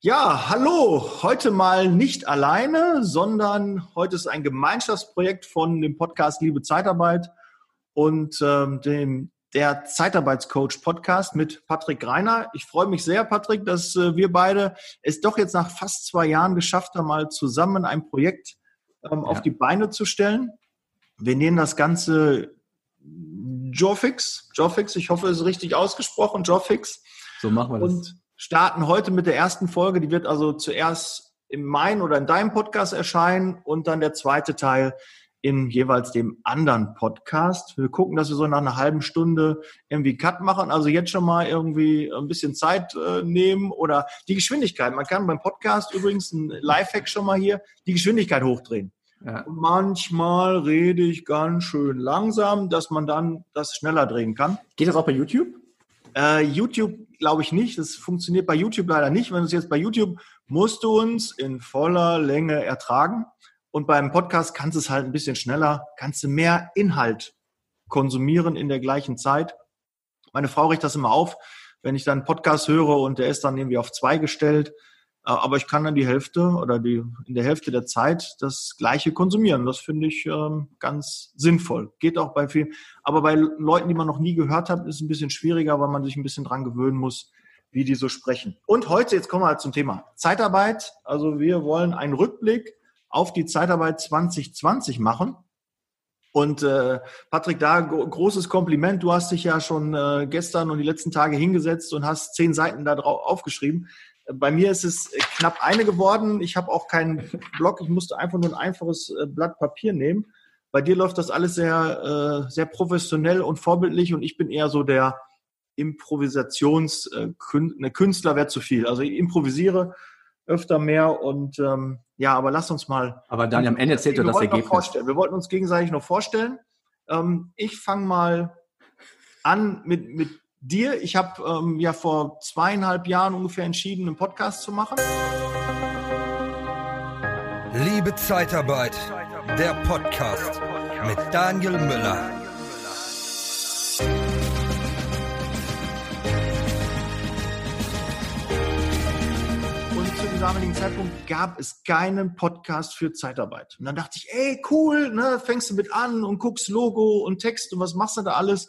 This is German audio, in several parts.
Ja, hallo. Heute mal nicht alleine, sondern heute ist ein Gemeinschaftsprojekt von dem Podcast Liebe Zeitarbeit und ähm, dem der Zeitarbeitscoach Podcast mit Patrick Greiner. Ich freue mich sehr, Patrick, dass äh, wir beide es doch jetzt nach fast zwei Jahren geschafft haben, mal zusammen ein Projekt ähm, ja. auf die Beine zu stellen. Wir nehmen das Ganze Jofix. Jofix, ich hoffe, es ist richtig ausgesprochen. Jofix. So machen wir das. Und starten heute mit der ersten Folge. Die wird also zuerst im Main oder in deinem Podcast erscheinen und dann der zweite Teil in jeweils dem anderen Podcast. Wir gucken, dass wir so nach einer halben Stunde irgendwie Cut machen. Also jetzt schon mal irgendwie ein bisschen Zeit äh, nehmen oder die Geschwindigkeit. Man kann beim Podcast übrigens ein Lifehack schon mal hier, die Geschwindigkeit hochdrehen. Ja. manchmal rede ich ganz schön langsam, dass man dann das schneller drehen kann. Geht das auch bei YouTube? Äh, YouTube glaube ich nicht. Das funktioniert bei YouTube leider nicht. Wenn du es jetzt bei YouTube musst du uns in voller Länge ertragen. Und beim Podcast kannst du es halt ein bisschen schneller, kannst du mehr Inhalt konsumieren in der gleichen Zeit. Meine Frau riecht das immer auf, wenn ich dann einen Podcast höre und der ist dann irgendwie auf zwei gestellt. Äh, aber ich kann dann die Hälfte oder die in der Hälfte der Zeit das Gleiche konsumieren. Das finde ich ähm, ganz sinnvoll. Geht auch bei vielen. Aber bei Leuten, die man noch nie gehört hat, ist es ein bisschen schwieriger, weil man sich ein bisschen dran gewöhnen muss, wie die so sprechen. Und heute, jetzt kommen wir halt zum Thema Zeitarbeit. Also wir wollen einen Rückblick auf die Zeitarbeit 2020 machen. Und äh, Patrick, da großes Kompliment. Du hast dich ja schon äh, gestern und die letzten Tage hingesetzt und hast zehn Seiten da drauf aufgeschrieben. Bei mir ist es knapp eine geworden. Ich habe auch keinen Blog. Ich musste einfach nur ein einfaches äh, Blatt Papier nehmen. Bei dir läuft das alles sehr, äh, sehr professionell und vorbildlich und ich bin eher so der Improvisations, äh, ne, wäre zu viel. Also ich improvisiere öfter mehr und ähm, ja, aber lass uns mal. Aber dann am Ende zählt das Ergebnis. Wir wollten uns gegenseitig noch vorstellen. Ähm, ich fange mal an mit, mit dir. Ich habe ähm, ja vor zweieinhalb Jahren ungefähr entschieden, einen Podcast zu machen. Liebe Zeitarbeit, der Podcast mit Daniel Müller. Und zu dem damaligen Zeitpunkt gab es keinen Podcast für Zeitarbeit. Und dann dachte ich, ey, cool, ne, fängst du mit an und guckst Logo und Text und was machst du da alles?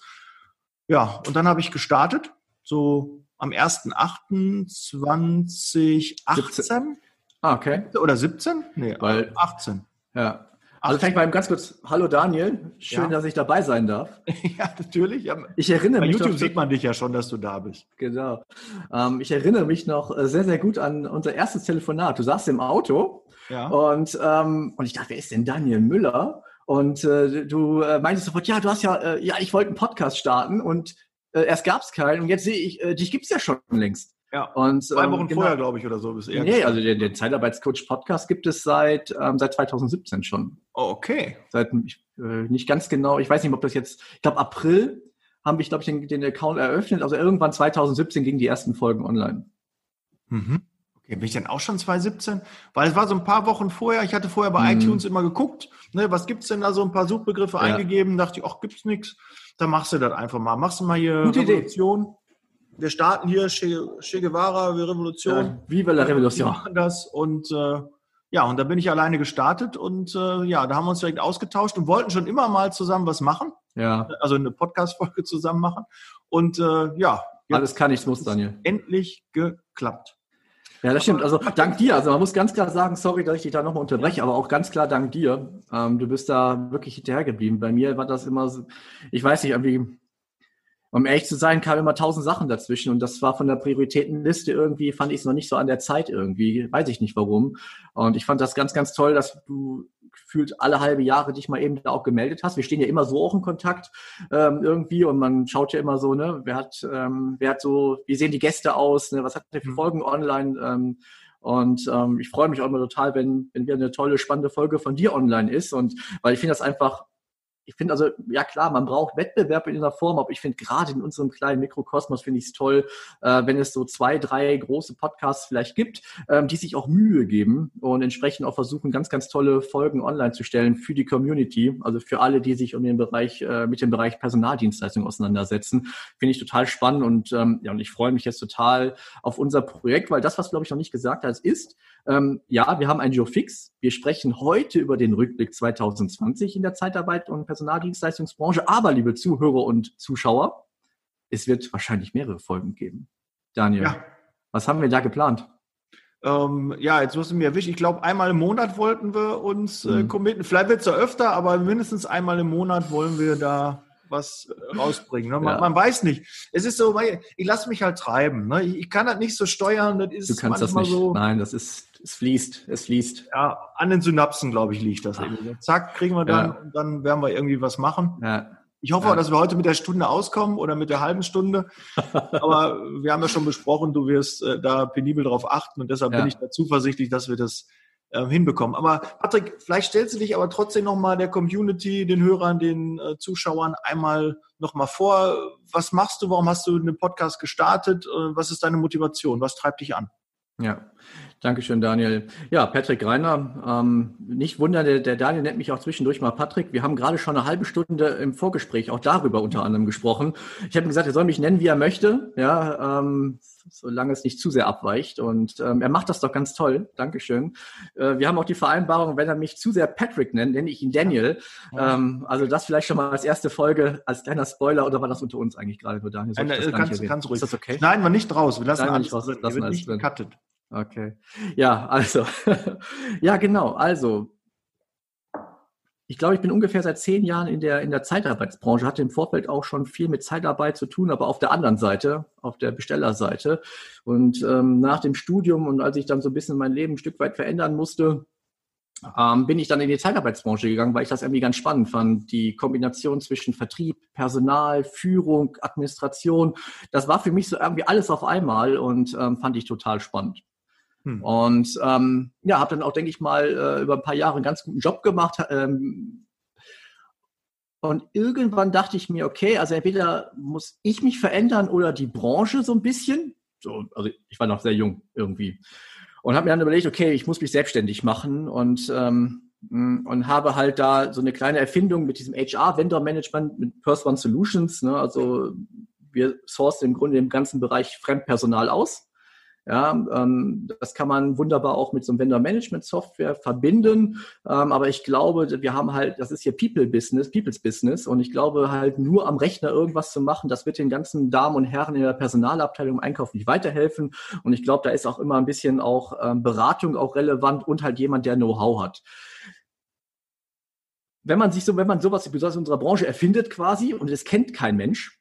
Ja, und dann habe ich gestartet, so am 1.8.2018. Ah, okay. Oder 17? Nee, Weil, 18. Ja. Also vielleicht mal ganz kurz, hallo Daniel, schön, ja. dass ich dabei sein darf. ja, natürlich. Ich erinnere Bei mich YouTube noch, sieht man dich ja schon, dass du da bist. Genau. Ähm, ich erinnere mich noch äh, sehr, sehr gut an unser erstes Telefonat. Du saßt im Auto ja. und, ähm, und ich dachte, wer ist denn Daniel Müller? Und äh, du äh, meintest sofort, ja, du hast ja, äh, ja, ich wollte einen Podcast starten und äh, erst gab es keinen und jetzt sehe ich, äh, dich gibt's ja schon längst. Ja, und, zwei ähm, Wochen genau, vorher, glaube ich, oder so. Bis eher nee, also den, den Zeitarbeitscoach Podcast gibt es seit, ähm, seit 2017 schon. Oh, okay. Seit, ich, äh, nicht ganz genau, ich weiß nicht, ob das jetzt, ich glaube April haben ich, glaube ich, den, den Account eröffnet. Also irgendwann 2017 gingen die ersten Folgen online. Mhm. Okay, bin ich denn auch schon 2017? Weil es war so ein paar Wochen vorher, ich hatte vorher bei mhm. iTunes immer geguckt, ne, was gibt's denn da so ein paar Suchbegriffe ja. eingegeben, dachte ich, ach, gibt's nichts. Dann machst du das einfach mal. Machst du mal hier Gute Revolution. Idee. Wir starten hier che, che Guevara, wir Revolution. Ja, Viva la Revolution. Wir machen das und äh, ja, und da bin ich alleine gestartet und äh, ja, da haben wir uns direkt ausgetauscht und wollten schon immer mal zusammen was machen. Ja. Also eine Podcast-Folge zusammen machen. Und äh, ja. Alles kann, nichts muss, Daniel. Endlich geklappt. Ja, das stimmt. Also dank dir. Also man muss ganz klar sagen, sorry, dass ich dich da nochmal unterbreche, aber auch ganz klar dank dir. Ähm, du bist da wirklich hinterhergeblieben. Bei mir war das immer so, ich weiß nicht, irgendwie, um ehrlich zu sein, kamen immer tausend Sachen dazwischen und das war von der Prioritätenliste irgendwie, fand ich es noch nicht so an der Zeit irgendwie. Weiß ich nicht warum. Und ich fand das ganz, ganz toll, dass du gefühlt alle halbe Jahre dich mal eben da auch gemeldet hast. Wir stehen ja immer so auch in Kontakt ähm, irgendwie und man schaut ja immer so, ne, wer hat, ähm, wer hat so, wie sehen die Gäste aus, ne, was hat der für mhm. Folgen online? Ähm, und ähm, ich freue mich auch immer total, wenn, wenn wieder eine tolle, spannende Folge von dir online ist. Und weil ich finde das einfach ich finde also, ja klar, man braucht Wettbewerb in dieser Form, aber ich finde gerade in unserem kleinen Mikrokosmos finde ich es toll, äh, wenn es so zwei, drei große Podcasts vielleicht gibt, ähm, die sich auch Mühe geben und entsprechend auch versuchen, ganz, ganz tolle Folgen online zu stellen für die Community, also für alle, die sich um den Bereich, äh, mit dem Bereich Personaldienstleistung auseinandersetzen. Finde ich total spannend und ähm, ja, und ich freue mich jetzt total auf unser Projekt, weil das, was glaube ich noch nicht gesagt hat, ist, ähm, ja, wir haben ein Joe Fix. Wir sprechen heute über den Rückblick 2020 in der Zeitarbeit und Personaldienstleistungsbranche. Aber, liebe Zuhörer und Zuschauer, es wird wahrscheinlich mehrere Folgen geben. Daniel, ja. was haben wir da geplant? Ähm, ja, jetzt musst du mir erwischen. Ich glaube, einmal im Monat wollten wir uns äh, mhm. committen. Vielleicht wird es ja öfter, aber mindestens einmal im Monat wollen wir da was rausbringen. Ne? Man, ja. man, weiß nicht. Es ist so, ich lasse mich halt treiben. Ne? Ich, kann das nicht so steuern. Das ist du kannst das nicht. So, Nein, das ist, es fließt, es fließt. Ja, an den Synapsen, glaube ich, liegt das. Irgendwie. Zack, kriegen wir dann ja. und dann werden wir irgendwie was machen. Ja. Ich hoffe, ja. dass wir heute mit der Stunde auskommen oder mit der halben Stunde. Aber wir haben ja schon besprochen, du wirst äh, da penibel darauf achten und deshalb bin ich da zuversichtlich, dass wir das äh, hinbekommen. Aber Patrick, vielleicht stellst du dich aber trotzdem nochmal der Community, den Hörern, den äh, Zuschauern einmal nochmal vor. Was machst du? Warum hast du einen Podcast gestartet? Äh, was ist deine Motivation? Was treibt dich an? Ja, Dankeschön, Daniel. Ja, Patrick Reiner. Ähm, nicht wundern, der, der, Daniel nennt mich auch zwischendurch mal Patrick. Wir haben gerade schon eine halbe Stunde im Vorgespräch auch darüber unter anderem gesprochen. Ich habe ihm gesagt, er soll mich nennen, wie er möchte, ja, ähm, solange es nicht zu sehr abweicht. Und ähm, er macht das doch ganz toll. Dankeschön. Äh, wir haben auch die Vereinbarung, wenn er mich zu sehr Patrick nennt, nenne ich ihn Daniel. Ähm, also das vielleicht schon mal als erste Folge, als kleiner Spoiler, oder war das unter uns eigentlich gerade nur Daniel? Nein, äh, kannst, kannst ruhig. Ist das okay? Nein, war nicht raus. Wir lassen Nein, alles raus. Lassen alles nicht drin. Okay. Ja, also, ja, genau. Also, ich glaube, ich bin ungefähr seit zehn Jahren in der, in der Zeitarbeitsbranche, hatte im Vorfeld auch schon viel mit Zeitarbeit zu tun, aber auf der anderen Seite, auf der Bestellerseite. Und ähm, nach dem Studium und als ich dann so ein bisschen mein Leben ein Stück weit verändern musste, ähm, bin ich dann in die Zeitarbeitsbranche gegangen, weil ich das irgendwie ganz spannend fand. Die Kombination zwischen Vertrieb, Personal, Führung, Administration, das war für mich so irgendwie alles auf einmal und ähm, fand ich total spannend. Hm. Und ähm, ja, habe dann auch, denke ich mal, äh, über ein paar Jahre einen ganz guten Job gemacht. Ähm, und irgendwann dachte ich mir, okay, also entweder muss ich mich verändern oder die Branche so ein bisschen. So, also ich war noch sehr jung irgendwie. Und habe mir dann überlegt, okay, ich muss mich selbstständig machen und, ähm, und habe halt da so eine kleine Erfindung mit diesem HR-Vendor-Management, mit First One Solutions. Ne? Also wir sourcen im Grunde im ganzen Bereich Fremdpersonal aus ja, ähm, das kann man wunderbar auch mit so einem Vendor-Management-Software verbinden. Ähm, aber ich glaube, wir haben halt, das ist hier People-Business, People's Business. Und ich glaube halt nur am Rechner irgendwas zu machen, das wird den ganzen Damen und Herren in der Personalabteilung im Einkauf nicht weiterhelfen. Und ich glaube, da ist auch immer ein bisschen auch ähm, Beratung auch relevant und halt jemand, der Know-how hat wenn man sich so, wenn man sowas besonders in unserer Branche erfindet quasi und es kennt kein Mensch,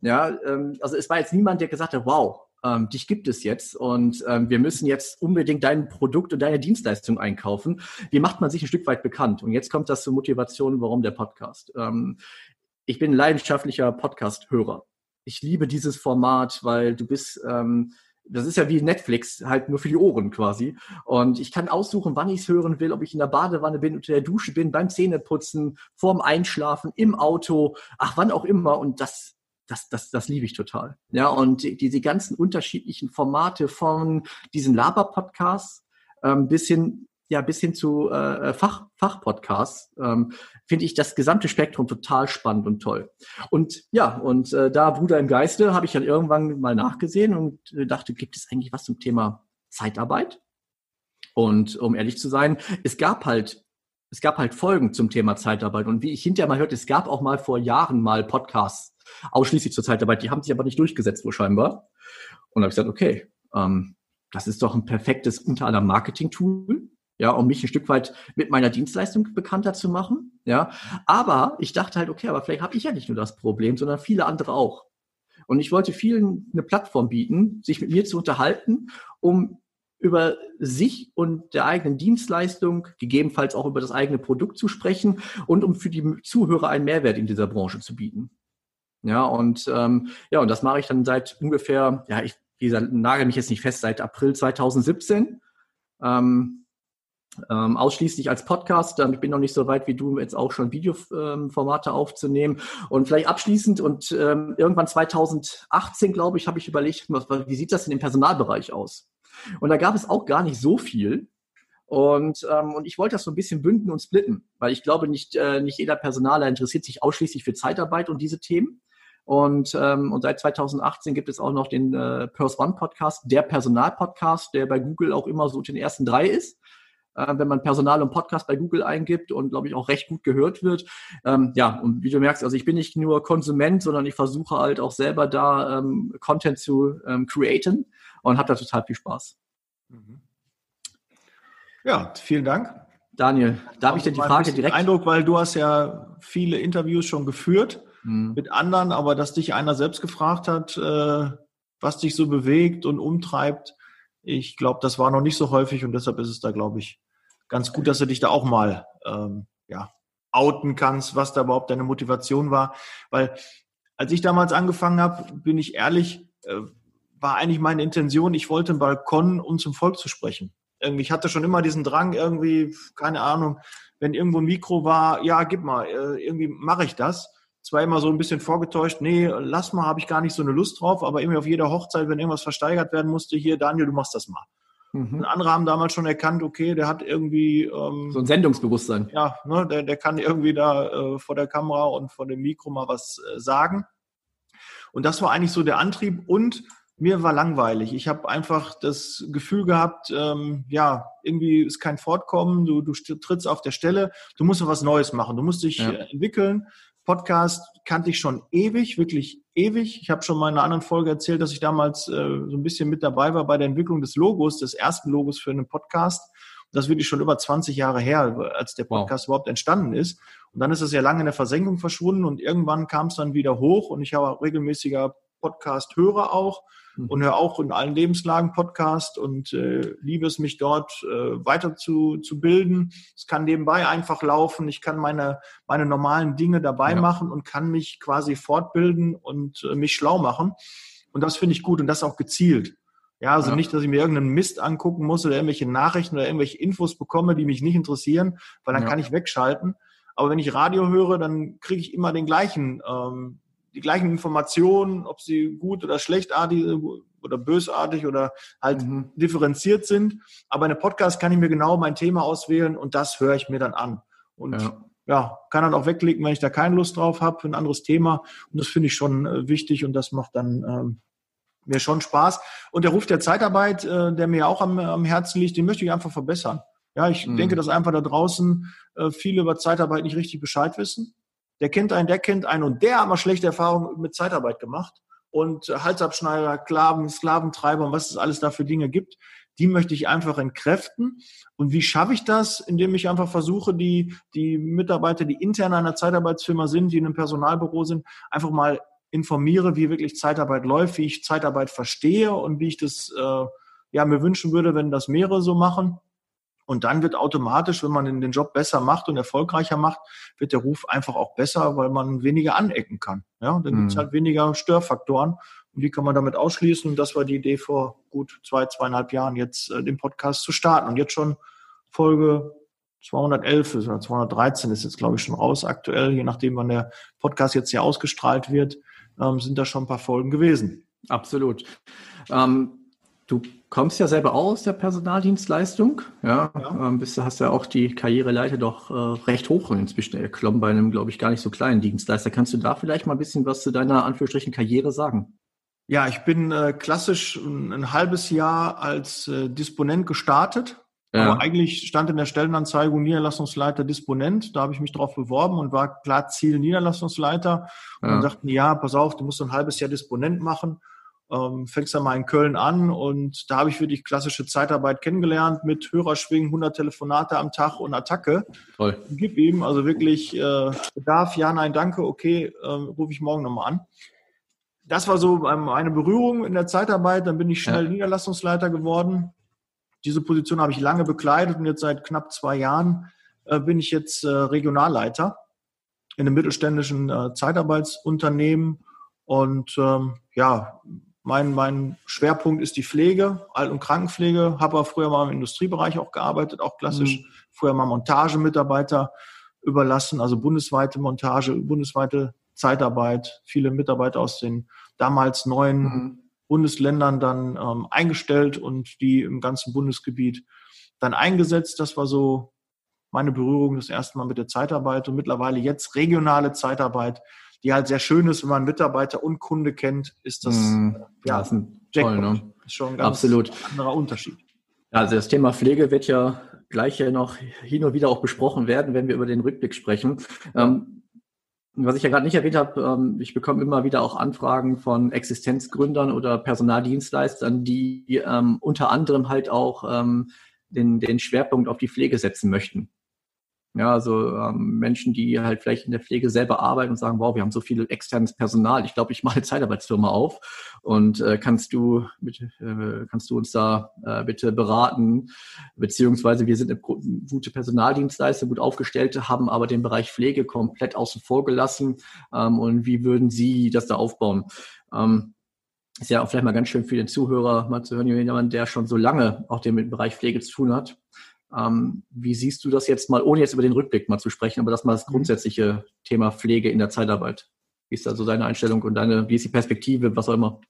ja, ähm, also es war jetzt niemand, der gesagt hat, wow, ähm, dich gibt es jetzt und ähm, wir müssen jetzt unbedingt dein Produkt und deine Dienstleistung einkaufen. Wie macht man sich ein Stück weit bekannt? Und jetzt kommt das zur Motivation, warum der Podcast. Ähm, ich bin leidenschaftlicher Podcast-Hörer. Ich liebe dieses Format, weil du bist, ähm, das ist ja wie Netflix, halt nur für die Ohren quasi. Und ich kann aussuchen, wann ich es hören will, ob ich in der Badewanne bin, unter der Dusche bin, beim Zähneputzen, vorm Einschlafen, im Auto, ach, wann auch immer. Und das das, das, das liebe ich total. Ja, und diese ganzen unterschiedlichen Formate von diesen Laber-Podcasts ähm, bis hin ja, bis hin zu äh, Fach, Fachpodcasts, ähm, finde ich das gesamte Spektrum total spannend und toll. Und ja, und äh, da Bruder im Geiste habe ich dann irgendwann mal nachgesehen und äh, dachte, gibt es eigentlich was zum Thema Zeitarbeit? Und um ehrlich zu sein, es gab halt es gab halt Folgen zum Thema Zeitarbeit. Und wie ich hinterher mal hörte, es gab auch mal vor Jahren mal Podcasts ausschließlich zur Zeitarbeit. Die haben sich aber nicht durchgesetzt, wo scheinbar. Und habe ich gesagt, okay, ähm, das ist doch ein perfektes unter anderem Marketing-Tool, ja, um mich ein Stück weit mit meiner Dienstleistung bekannter zu machen, ja. Aber ich dachte halt, okay, aber vielleicht habe ich ja nicht nur das Problem, sondern viele andere auch. Und ich wollte vielen eine Plattform bieten, sich mit mir zu unterhalten, um über sich und der eigenen Dienstleistung, gegebenenfalls auch über das eigene Produkt zu sprechen und um für die Zuhörer einen Mehrwert in dieser Branche zu bieten. Ja, und ähm, ja, und das mache ich dann seit ungefähr, ja, ich wie gesagt, nagel mich jetzt nicht fest, seit April 2017. Ähm, ähm, ausschließlich als Podcast. Ähm, ich bin noch nicht so weit wie du, jetzt auch schon Videoformate ähm, aufzunehmen. Und vielleicht abschließend und ähm, irgendwann 2018, glaube ich, habe ich überlegt, wie sieht das denn im Personalbereich aus? Und da gab es auch gar nicht so viel. Und, ähm, und ich wollte das so ein bisschen bünden und splitten, weil ich glaube, nicht, äh, nicht jeder Personaler interessiert sich ausschließlich für Zeitarbeit und diese Themen. Und, ähm, und seit 2018 gibt es auch noch den äh, Purse One Podcast, der Personal-Podcast, der bei Google auch immer so den ersten drei ist. Äh, wenn man Personal und Podcast bei Google eingibt und, glaube ich, auch recht gut gehört wird. Ähm, ja, und wie du merkst, also ich bin nicht nur Konsument, sondern ich versuche halt auch selber da ähm, Content zu ähm, createn und habe da total viel Spaß. Mhm. Ja, vielen Dank. Daniel, darf ich dir die Frage direkt? Eindruck, weil du hast ja viele Interviews schon geführt mhm. mit anderen, aber dass dich einer selbst gefragt hat, äh, was dich so bewegt und umtreibt, ich glaube, das war noch nicht so häufig und deshalb ist es da, glaube ich, ganz gut, dass du dich da auch mal ähm, ja, outen kannst, was da überhaupt deine Motivation war. Weil als ich damals angefangen habe, bin ich ehrlich, äh, war eigentlich meine Intention, ich wollte einen Balkon, um zum Volk zu sprechen. Irgendwie, ich hatte schon immer diesen Drang, irgendwie, keine Ahnung, wenn irgendwo ein Mikro war, ja, gib mal, äh, irgendwie mache ich das zwar immer so ein bisschen vorgetäuscht, nee, lass mal, habe ich gar nicht so eine Lust drauf, aber irgendwie auf jeder Hochzeit, wenn irgendwas versteigert werden musste, hier, Daniel, du machst das mal. Mhm. Und andere haben damals schon erkannt, okay, der hat irgendwie ähm, so ein Sendungsbewusstsein. Ja, ne, der, der kann irgendwie da äh, vor der Kamera und vor dem Mikro mal was äh, sagen. Und das war eigentlich so der Antrieb und mir war langweilig. Ich habe einfach das Gefühl gehabt, ähm, ja, irgendwie ist kein Fortkommen, du, du trittst auf der Stelle, du musst was Neues machen, du musst dich ja. äh, entwickeln. Podcast kannte ich schon ewig, wirklich ewig. Ich habe schon mal in einer anderen Folge erzählt, dass ich damals äh, so ein bisschen mit dabei war bei der Entwicklung des Logos, des ersten Logos für einen Podcast. Das wirklich schon über 20 Jahre her, als der Podcast wow. überhaupt entstanden ist. Und dann ist es ja lange in der Versenkung verschwunden und irgendwann kam es dann wieder hoch und ich habe regelmäßiger Podcast-Hörer auch mhm. und höre auch in allen Lebenslagen Podcast und äh, liebe es, mich dort äh, weiter zu, zu bilden. Es kann nebenbei einfach laufen. Ich kann meine, meine normalen Dinge dabei ja. machen und kann mich quasi fortbilden und äh, mich schlau machen. Und das finde ich gut und das auch gezielt. Ja, also ja. nicht, dass ich mir irgendeinen Mist angucken muss oder irgendwelche Nachrichten oder irgendwelche Infos bekomme, die mich nicht interessieren, weil dann ja. kann ich wegschalten. Aber wenn ich Radio höre, dann kriege ich immer den gleichen ähm, die gleichen Informationen, ob sie gut oder schlechtartig oder bösartig oder halt mhm. differenziert sind. Aber in einem Podcast kann ich mir genau mein Thema auswählen und das höre ich mir dann an. Und ja, ja kann dann auch wegklicken, wenn ich da keine Lust drauf habe, für ein anderes Thema. Und das finde ich schon äh, wichtig und das macht dann ähm, mir schon Spaß. Und der Ruf der Zeitarbeit, äh, der mir auch am, am Herzen liegt, den möchte ich einfach verbessern. Ja, ich mhm. denke, dass einfach da draußen äh, viele über Zeitarbeit nicht richtig Bescheid wissen der kennt einen, der kennt einen und der hat mal schlechte Erfahrungen mit Zeitarbeit gemacht und Halsabschneider, Sklaven, Sklaventreiber und was es alles da für Dinge gibt, die möchte ich einfach entkräften. Und wie schaffe ich das? Indem ich einfach versuche, die, die Mitarbeiter, die intern einer Zeitarbeitsfirma sind, die in einem Personalbüro sind, einfach mal informiere, wie wirklich Zeitarbeit läuft, wie ich Zeitarbeit verstehe und wie ich das äh, ja mir wünschen würde, wenn das mehrere so machen. Und dann wird automatisch, wenn man den Job besser macht und erfolgreicher macht, wird der Ruf einfach auch besser, weil man weniger anecken kann. Ja, dann mhm. gibt es halt weniger Störfaktoren und die kann man damit ausschließen. Und das war die Idee vor gut zwei, zweieinhalb Jahren, jetzt äh, den Podcast zu starten. Und jetzt schon Folge 211 oder 213 ist jetzt, glaube ich, schon raus aktuell, je nachdem, wann der Podcast jetzt hier ausgestrahlt wird, ähm, sind da schon ein paar Folgen gewesen. Absolut. Ähm, Du kommst ja selber auch aus der Personaldienstleistung, ja, ja. Ähm, bist, hast ja auch die Karriereleiter doch äh, recht hoch inzwischen erklommen bei einem, glaube ich, gar nicht so kleinen Dienstleister. Kannst du da vielleicht mal ein bisschen was zu deiner Anführungsstrichen Karriere sagen? Ja, ich bin äh, klassisch ein, ein, halbes Jahr als äh, Disponent gestartet. Ja. Aber eigentlich stand in der Stellenanzeige Niederlassungsleiter Disponent. Da habe ich mich drauf beworben und war klar Ziel Niederlassungsleiter. Und ja. dann sagten, ja, pass auf, du musst ein halbes Jahr Disponent machen ähm, fängst dann mal in Köln an und da habe ich wirklich klassische Zeitarbeit kennengelernt mit Hörerschwingen, 100 Telefonate am Tag und Attacke. Toll. Gib ihm also wirklich äh, Bedarf, ja, nein, danke, okay, äh, rufe ich morgen nochmal an. Das war so ähm, eine Berührung in der Zeitarbeit, dann bin ich schnell ja. Niederlassungsleiter geworden. Diese Position habe ich lange bekleidet und jetzt seit knapp zwei Jahren äh, bin ich jetzt äh, Regionalleiter in einem mittelständischen äh, Zeitarbeitsunternehmen und ähm, ja, Mein, mein Schwerpunkt ist die Pflege, Alt- und Krankenpflege. Habe aber früher mal im Industriebereich auch gearbeitet, auch klassisch. Mhm. Früher mal Montagemitarbeiter überlassen, also bundesweite Montage, bundesweite Zeitarbeit. Viele Mitarbeiter aus den damals neuen mhm. Bundesländern dann ähm, eingestellt und die im ganzen Bundesgebiet dann eingesetzt. Das war so meine Berührung das erste Mal mit der Zeitarbeit und mittlerweile jetzt regionale Zeitarbeit, die halt sehr schön ist, wenn man Mitarbeiter und Kunde kennt, ist das, mm, ja, das ist ein Jackpot. Toll, ne? ist schon ein ganz Absolut. anderer Unterschied. Also das Thema Pflege wird ja gleich ja noch hin und wieder auch besprochen werden, wenn wir über den Rückblick sprechen. Ähm, was ich ja gerade nicht erwähnt habe, ähm, ich bekomme immer wieder auch Anfragen von Existenzgründern oder Personaldienstleistern, die ähm, unter anderem halt auch ähm, den, den Schwerpunkt auf die Pflege setzen möchten. Ja, also ähm, Menschen, die halt vielleicht in der Pflege selber arbeiten und sagen, wow, wir haben so viel externes Personal, ich glaube, ich mache eine Zeitarbeitsfirma auf und äh, kannst du bitte, äh, kannst du uns da äh, bitte beraten, beziehungsweise wir sind eine gute Personaldienstleister, gut aufgestellt, haben aber den Bereich Pflege komplett außen vor gelassen ähm, und wie würden Sie das da aufbauen? Ähm, ist ja auch vielleicht mal ganz schön für den Zuhörer mal zu hören, jemand, der schon so lange auch den mit Bereich Pflege zu tun hat. Ähm, wie siehst du das jetzt mal, ohne jetzt über den Rückblick mal zu sprechen, aber das mal das mhm. grundsätzliche Thema Pflege in der Zeitarbeit? Wie ist da so deine Einstellung und deine, wie ist die Perspektive, was auch immer?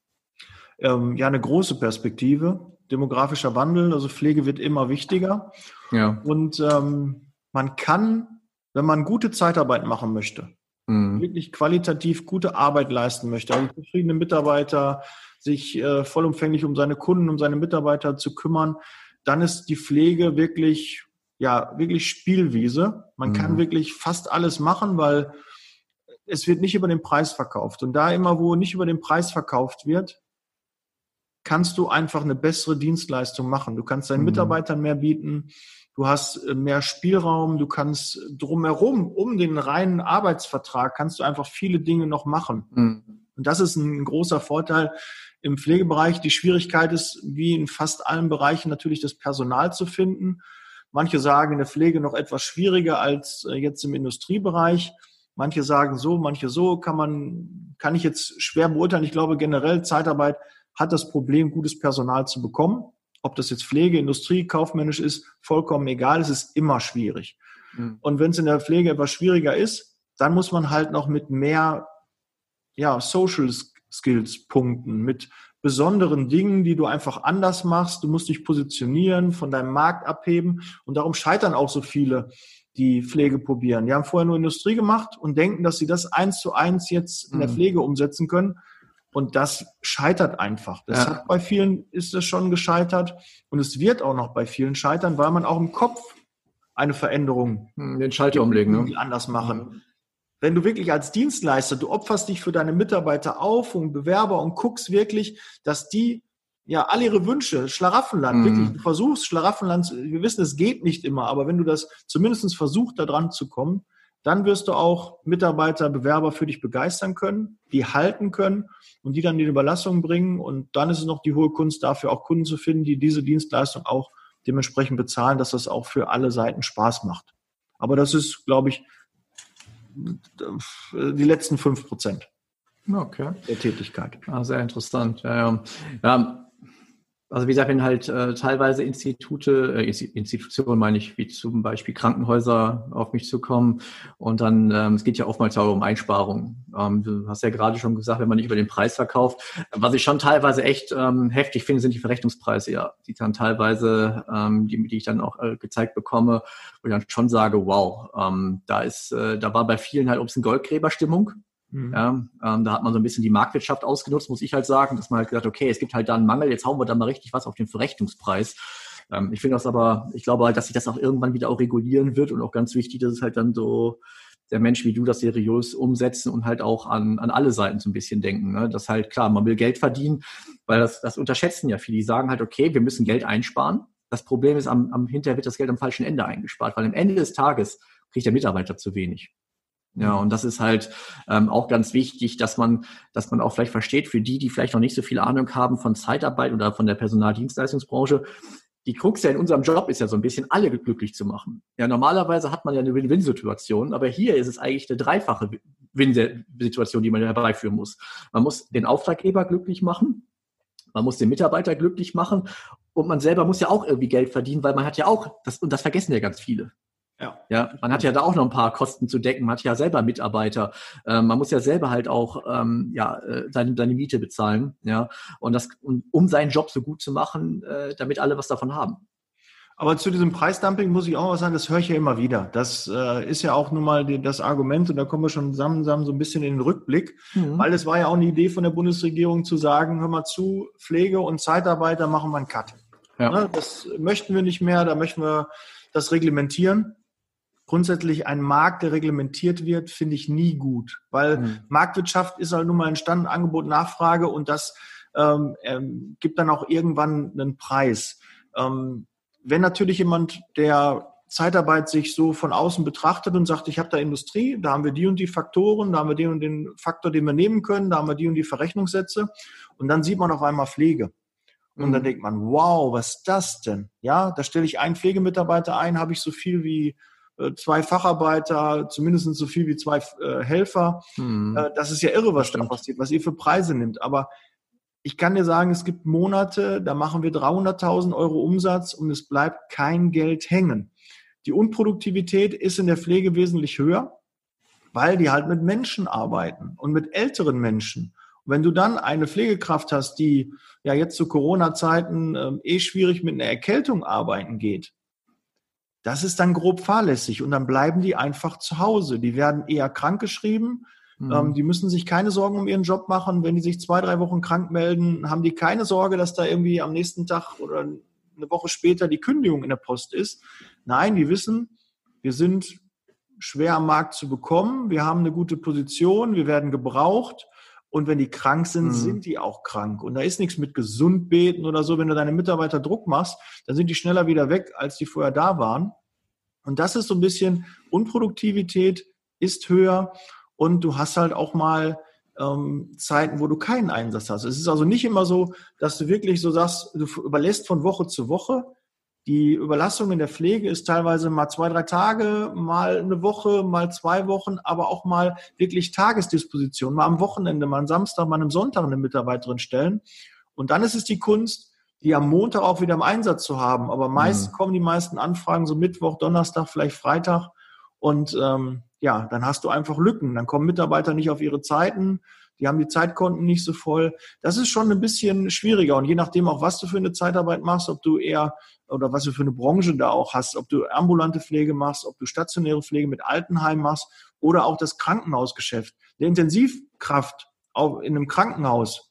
Ähm, ja, eine große Perspektive. Demografischer Wandel, also Pflege wird immer wichtiger. Ja. Und ähm, man kann, wenn man gute Zeitarbeit machen möchte, mhm. wirklich qualitativ gute Arbeit leisten möchte, also zufriedene Mitarbeiter, sich äh, vollumfänglich um seine Kunden, um seine Mitarbeiter zu kümmern, dann ist die Pflege wirklich, ja, wirklich Spielwiese. Man mhm. kann wirklich fast alles machen, weil es wird nicht über den Preis verkauft. Und da immer, wo nicht über den Preis verkauft wird, kannst du einfach eine bessere Dienstleistung machen. Du kannst deinen mhm. Mitarbeitern mehr bieten, du hast äh, mehr Spielraum, du kannst drumherum, um den reinen Arbeitsvertrag, kannst du einfach viele Dinge noch machen. Mhm. Und das ist ein großer Vorteil im Pflegebereich. Die Schwierigkeit ist, wie in fast allen Bereichen, natürlich das Personal zu finden. Manche sagen in der Pflege noch etwas schwieriger als äh, jetzt im Industriebereich. Manche sagen so, manche so, kann man, kann ich jetzt schwer beurteilen. Ich glaube generell Zeitarbeit hat das Problem, gutes Personal zu bekommen. Ob das jetzt Pflege, Industrie, kaufmännisch ist, vollkommen egal. Es ist immer schwierig. Mhm. Und wenn es in der Pflege etwas schwieriger ist, dann muss man halt noch mit mehr ja, Social Skills punkten, mit besonderen Dingen, die du einfach anders machst. Du musst dich positionieren, von deinem Markt abheben. Und darum scheitern auch so viele, die Pflege probieren. Die haben vorher nur Industrie gemacht und denken, dass sie das eins zu eins jetzt in der mhm. Pflege umsetzen können. Und das scheitert einfach. Das ja. hat bei vielen ist es schon gescheitert und es wird auch noch bei vielen scheitern, weil man auch im Kopf eine Veränderung hm, den Schalter umlegen, ne? anders machen. Wenn du wirklich als Dienstleister, du opferst dich für deine Mitarbeiter auf und Bewerber und guckst wirklich, dass die ja alle ihre Wünsche, Schlaraffenland, mhm. wirklich, du versuchst Schlaraffenland, wir wissen, es geht nicht immer, aber wenn du das zumindest versuchst, da dran zu kommen, dann wirst du auch Mitarbeiter, Bewerber für dich begeistern können, die halten können und die dann die Überlassung bringen. Und dann ist es noch die hohe Kunst, dafür auch Kunden zu finden, die diese Dienstleistung auch dementsprechend bezahlen, dass das auch für alle Seiten Spaß macht. Aber das ist, glaube ich, die letzten fünf Prozent okay. der Tätigkeit. Ah, sehr interessant. Ja, ja. ja, also wie gesagt, wenn halt äh, teilweise Institute, äh, Institutionen meine ich, wie zum Beispiel Krankenhäuser auf mich zukommen und dann, ähm, es geht ja oftmals auch um Einsparungen. Ähm, du hast ja gerade schon gesagt, wenn man nicht über den Preis verkauft. Was ich schon teilweise echt ähm, heftig finde, sind die Verrechnungspreise, ja, die dann teilweise, ähm, die, die ich dann auch äh, gezeigt bekomme, wo ich dann schon sage, wow, ähm, da ist, äh, da war bei vielen halt ob es eine Goldgräberstimmung. Mhm. Ja, ähm, da hat man so ein bisschen die Marktwirtschaft ausgenutzt, muss ich halt sagen, dass man halt gesagt, okay, es gibt halt da einen Mangel, jetzt hauen wir da mal richtig was auf den Verrechnungspreis. Ähm, ich finde das aber, ich glaube halt, dass sich das auch irgendwann wieder auch regulieren wird und auch ganz wichtig, dass es halt dann so der Mensch wie du das seriös umsetzen und halt auch an, an alle Seiten so ein bisschen denken. Ne? Das halt klar, man will Geld verdienen, weil das, das unterschätzen ja viele. Die sagen halt, okay, wir müssen Geld einsparen. Das Problem ist, am, am hinterher wird das Geld am falschen Ende eingespart, weil am Ende des Tages kriegt der Mitarbeiter zu wenig. Ja, und das ist halt ähm, auch ganz wichtig, dass man, dass man auch vielleicht versteht, für die, die vielleicht noch nicht so viel Ahnung haben von Zeitarbeit oder von der Personaldienstleistungsbranche, die Krux ja in unserem Job ist ja so ein bisschen alle glücklich zu machen. Ja, normalerweise hat man ja eine Win-Win-Situation, aber hier ist es eigentlich eine dreifache Win-Situation, die man herbeiführen muss. Man muss den Auftraggeber glücklich machen, man muss den Mitarbeiter glücklich machen und man selber muss ja auch irgendwie Geld verdienen, weil man hat ja auch, das, und das vergessen ja ganz viele. Ja. ja, man hat ja da auch noch ein paar Kosten zu decken. Man hat ja selber Mitarbeiter. Ähm, man muss ja selber halt auch ähm, ja äh, seine, seine Miete bezahlen. Ja, und das um seinen Job so gut zu machen, äh, damit alle was davon haben. Aber zu diesem Preisdumping muss ich auch was sagen, das höre ich ja immer wieder. Das äh, ist ja auch nun mal die, das Argument, und da kommen wir schon zusammen, zusammen so ein bisschen in den Rückblick, mhm. weil es war ja auch eine Idee von der Bundesregierung zu sagen, hör mal zu, Pflege und Zeitarbeiter machen wir einen Cut. Ja. Ne, das möchten wir nicht mehr, da möchten wir das reglementieren. Grundsätzlich ein Markt, der reglementiert wird, finde ich nie gut, weil mhm. Marktwirtschaft ist halt nun mal entstanden, Angebot, Nachfrage und das ähm, ähm, gibt dann auch irgendwann einen Preis. Ähm, wenn natürlich jemand, der Zeitarbeit sich so von außen betrachtet und sagt, ich habe da Industrie, da haben wir die und die Faktoren, da haben wir den und den Faktor, den wir nehmen können, da haben wir die und die Verrechnungssätze und dann sieht man auf einmal Pflege. Und mhm. dann denkt man, wow, was ist das denn? Ja, da stelle ich einen Pflegemitarbeiter ein, habe ich so viel wie zwei Facharbeiter, zumindest so viel wie zwei äh, Helfer. Mhm. Äh, das ist ja irre, was da passiert, was ihr für Preise nimmt. Aber ich kann dir sagen, es gibt Monate, da machen wir 300.000 Euro Umsatz und es bleibt kein Geld hängen. Die Unproduktivität ist in der Pflege wesentlich höher, weil die halt mit Menschen arbeiten und mit älteren Menschen. Und wenn du dann eine Pflegekraft hast, die ja jetzt zu Corona-Zeiten äh, eh schwierig mit einer Erkältung arbeiten geht, das ist dann grob fahrlässig und dann bleiben die einfach zu Hause. Die werden eher krankgeschrieben, Mhm. Ähm, die müssen sich keine Sorgen um ihren Job machen. Wenn die sich zwei, drei Wochen krank melden, haben die keine Sorge, dass da irgendwie am nächsten Tag oder eine Woche später die Kündigung in der Post ist. Nein, die wissen, wir sind schwer am Markt zu bekommen, wir haben eine gute Position, wir werden gebraucht. Und wenn die krank sind, mhm. sind die auch krank. Und da ist nichts mit gesund beten oder so. Wenn du deine Mitarbeiter Druck machst, dann sind die schneller wieder weg, als die vorher da waren. Und das ist so ein bisschen Unproduktivität ist höher und du hast halt auch mal ähm, Zeiten, wo du keinen Einsatz hast. Es ist also nicht immer so, dass du wirklich so sagst, du überlässt von Woche zu Woche. Die Überlassung in der Pflege ist teilweise mal zwei, drei Tage, mal eine Woche, mal zwei Wochen, aber auch mal wirklich Tagesdisposition, mal am Wochenende, mal am Samstag, mal am Sonntag eine Mitarbeiterin stellen. Und dann ist es die Kunst, die am Montag auch wieder im Einsatz zu haben. Aber meist mhm. kommen die meisten Anfragen so Mittwoch, Donnerstag, vielleicht Freitag. Und ähm, ja, dann hast du einfach Lücken. Dann kommen Mitarbeiter nicht auf ihre Zeiten, die haben die Zeitkonten nicht so voll. Das ist schon ein bisschen schwieriger. Und je nachdem auch, was du für eine Zeitarbeit machst, ob du eher oder was du für eine Branche da auch hast, ob du ambulante Pflege machst, ob du stationäre Pflege mit Altenheim machst oder auch das Krankenhausgeschäft. Der Intensivkraft in einem Krankenhaus,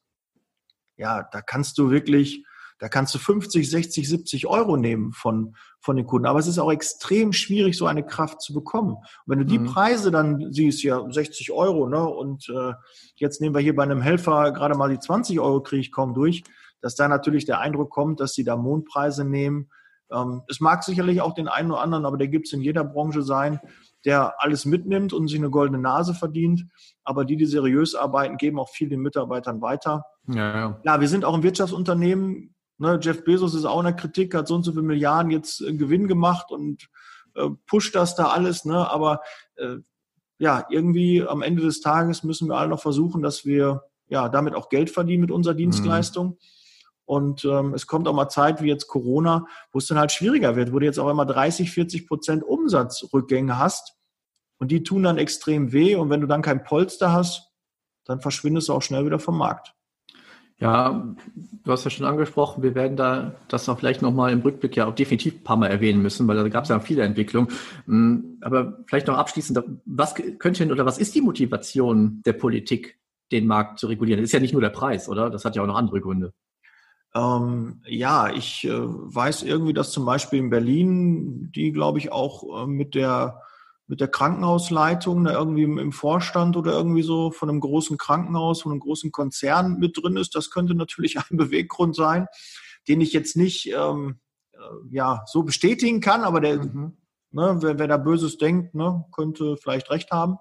ja, da kannst du wirklich da kannst du 50, 60, 70 Euro nehmen von, von den Kunden. Aber es ist auch extrem schwierig, so eine Kraft zu bekommen. Und wenn du die mhm. Preise dann siehst, ja, 60 Euro, ne, und äh, jetzt nehmen wir hier bei einem Helfer gerade mal die 20 Euro, kriege ich kaum durch, dass da natürlich der Eindruck kommt, dass sie da Mondpreise nehmen. Ähm, es mag sicherlich auch den einen oder anderen, aber der gibt es in jeder Branche sein, der alles mitnimmt und sich eine goldene Nase verdient. Aber die, die seriös arbeiten, geben auch viel den Mitarbeitern weiter. Ja, ja. ja wir sind auch ein Wirtschaftsunternehmen, Ne, Jeff Bezos ist auch in der Kritik, hat so und so viele Milliarden jetzt äh, Gewinn gemacht und äh, pusht das da alles. Ne? Aber äh, ja, irgendwie am Ende des Tages müssen wir alle noch versuchen, dass wir ja damit auch Geld verdienen mit unserer mhm. Dienstleistung. Mhm. Und ähm, es kommt auch mal Zeit wie jetzt Corona, wo es dann halt schwieriger wird, wo du jetzt auch immer 30, 40 Prozent Umsatzrückgänge hast. Und die tun dann extrem weh. Und wenn du dann kein Polster hast, dann verschwindest du auch schnell wieder vom Markt. Ja, du hast ja schon angesprochen, wir werden da das auch vielleicht nochmal im Rückblick ja auch definitiv ein paar Mal erwähnen müssen, weil da gab es ja viele Entwicklungen. Mm, aber vielleicht noch abschließend, was könnte oder was ist die Motivation der Politik, den Markt zu regulieren? Das ist ja nicht nur der Preis, oder? Das hat ja auch noch andere Gründe. Ähm, ja, ich äh, weiß irgendwie, dass zum Beispiel in Berlin, die glaube ich auch äh, mit der mit der Krankenhausleitung da irgendwie im, Vorstand oder irgendwie so von einem großen Krankenhaus, von einem großen Konzern mit drin ist. Das könnte natürlich ein Beweggrund sein, den ich jetzt nicht ähm, äh, ja, so bestätigen kann, aber der, mhm. ne, wer, wer da Böses denkt, ne, könnte vielleicht recht haben.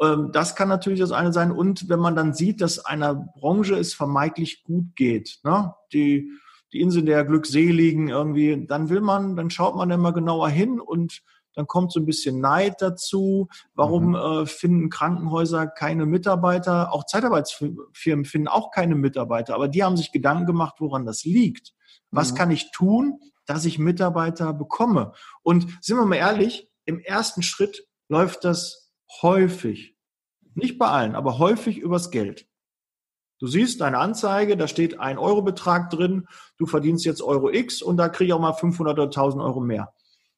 Ähm, das kann natürlich das eine sein. Und wenn man dann sieht, dass einer Branche es vermeintlich gut geht, ne, die, die Insel der Glückseligen irgendwie, dann will man, dann schaut man immer genauer hin und dann kommt so ein bisschen Neid dazu. Warum mhm. äh, finden Krankenhäuser keine Mitarbeiter? Auch Zeitarbeitsfirmen finden auch keine Mitarbeiter, aber die haben sich Gedanken gemacht, woran das liegt. Was mhm. kann ich tun, dass ich Mitarbeiter bekomme? Und sind wir mal ehrlich, im ersten Schritt läuft das häufig, nicht bei allen, aber häufig übers Geld. Du siehst deine Anzeige, da steht ein Euro Betrag drin, du verdienst jetzt Euro X und da kriege ich auch mal 500 oder 1000 Euro mehr.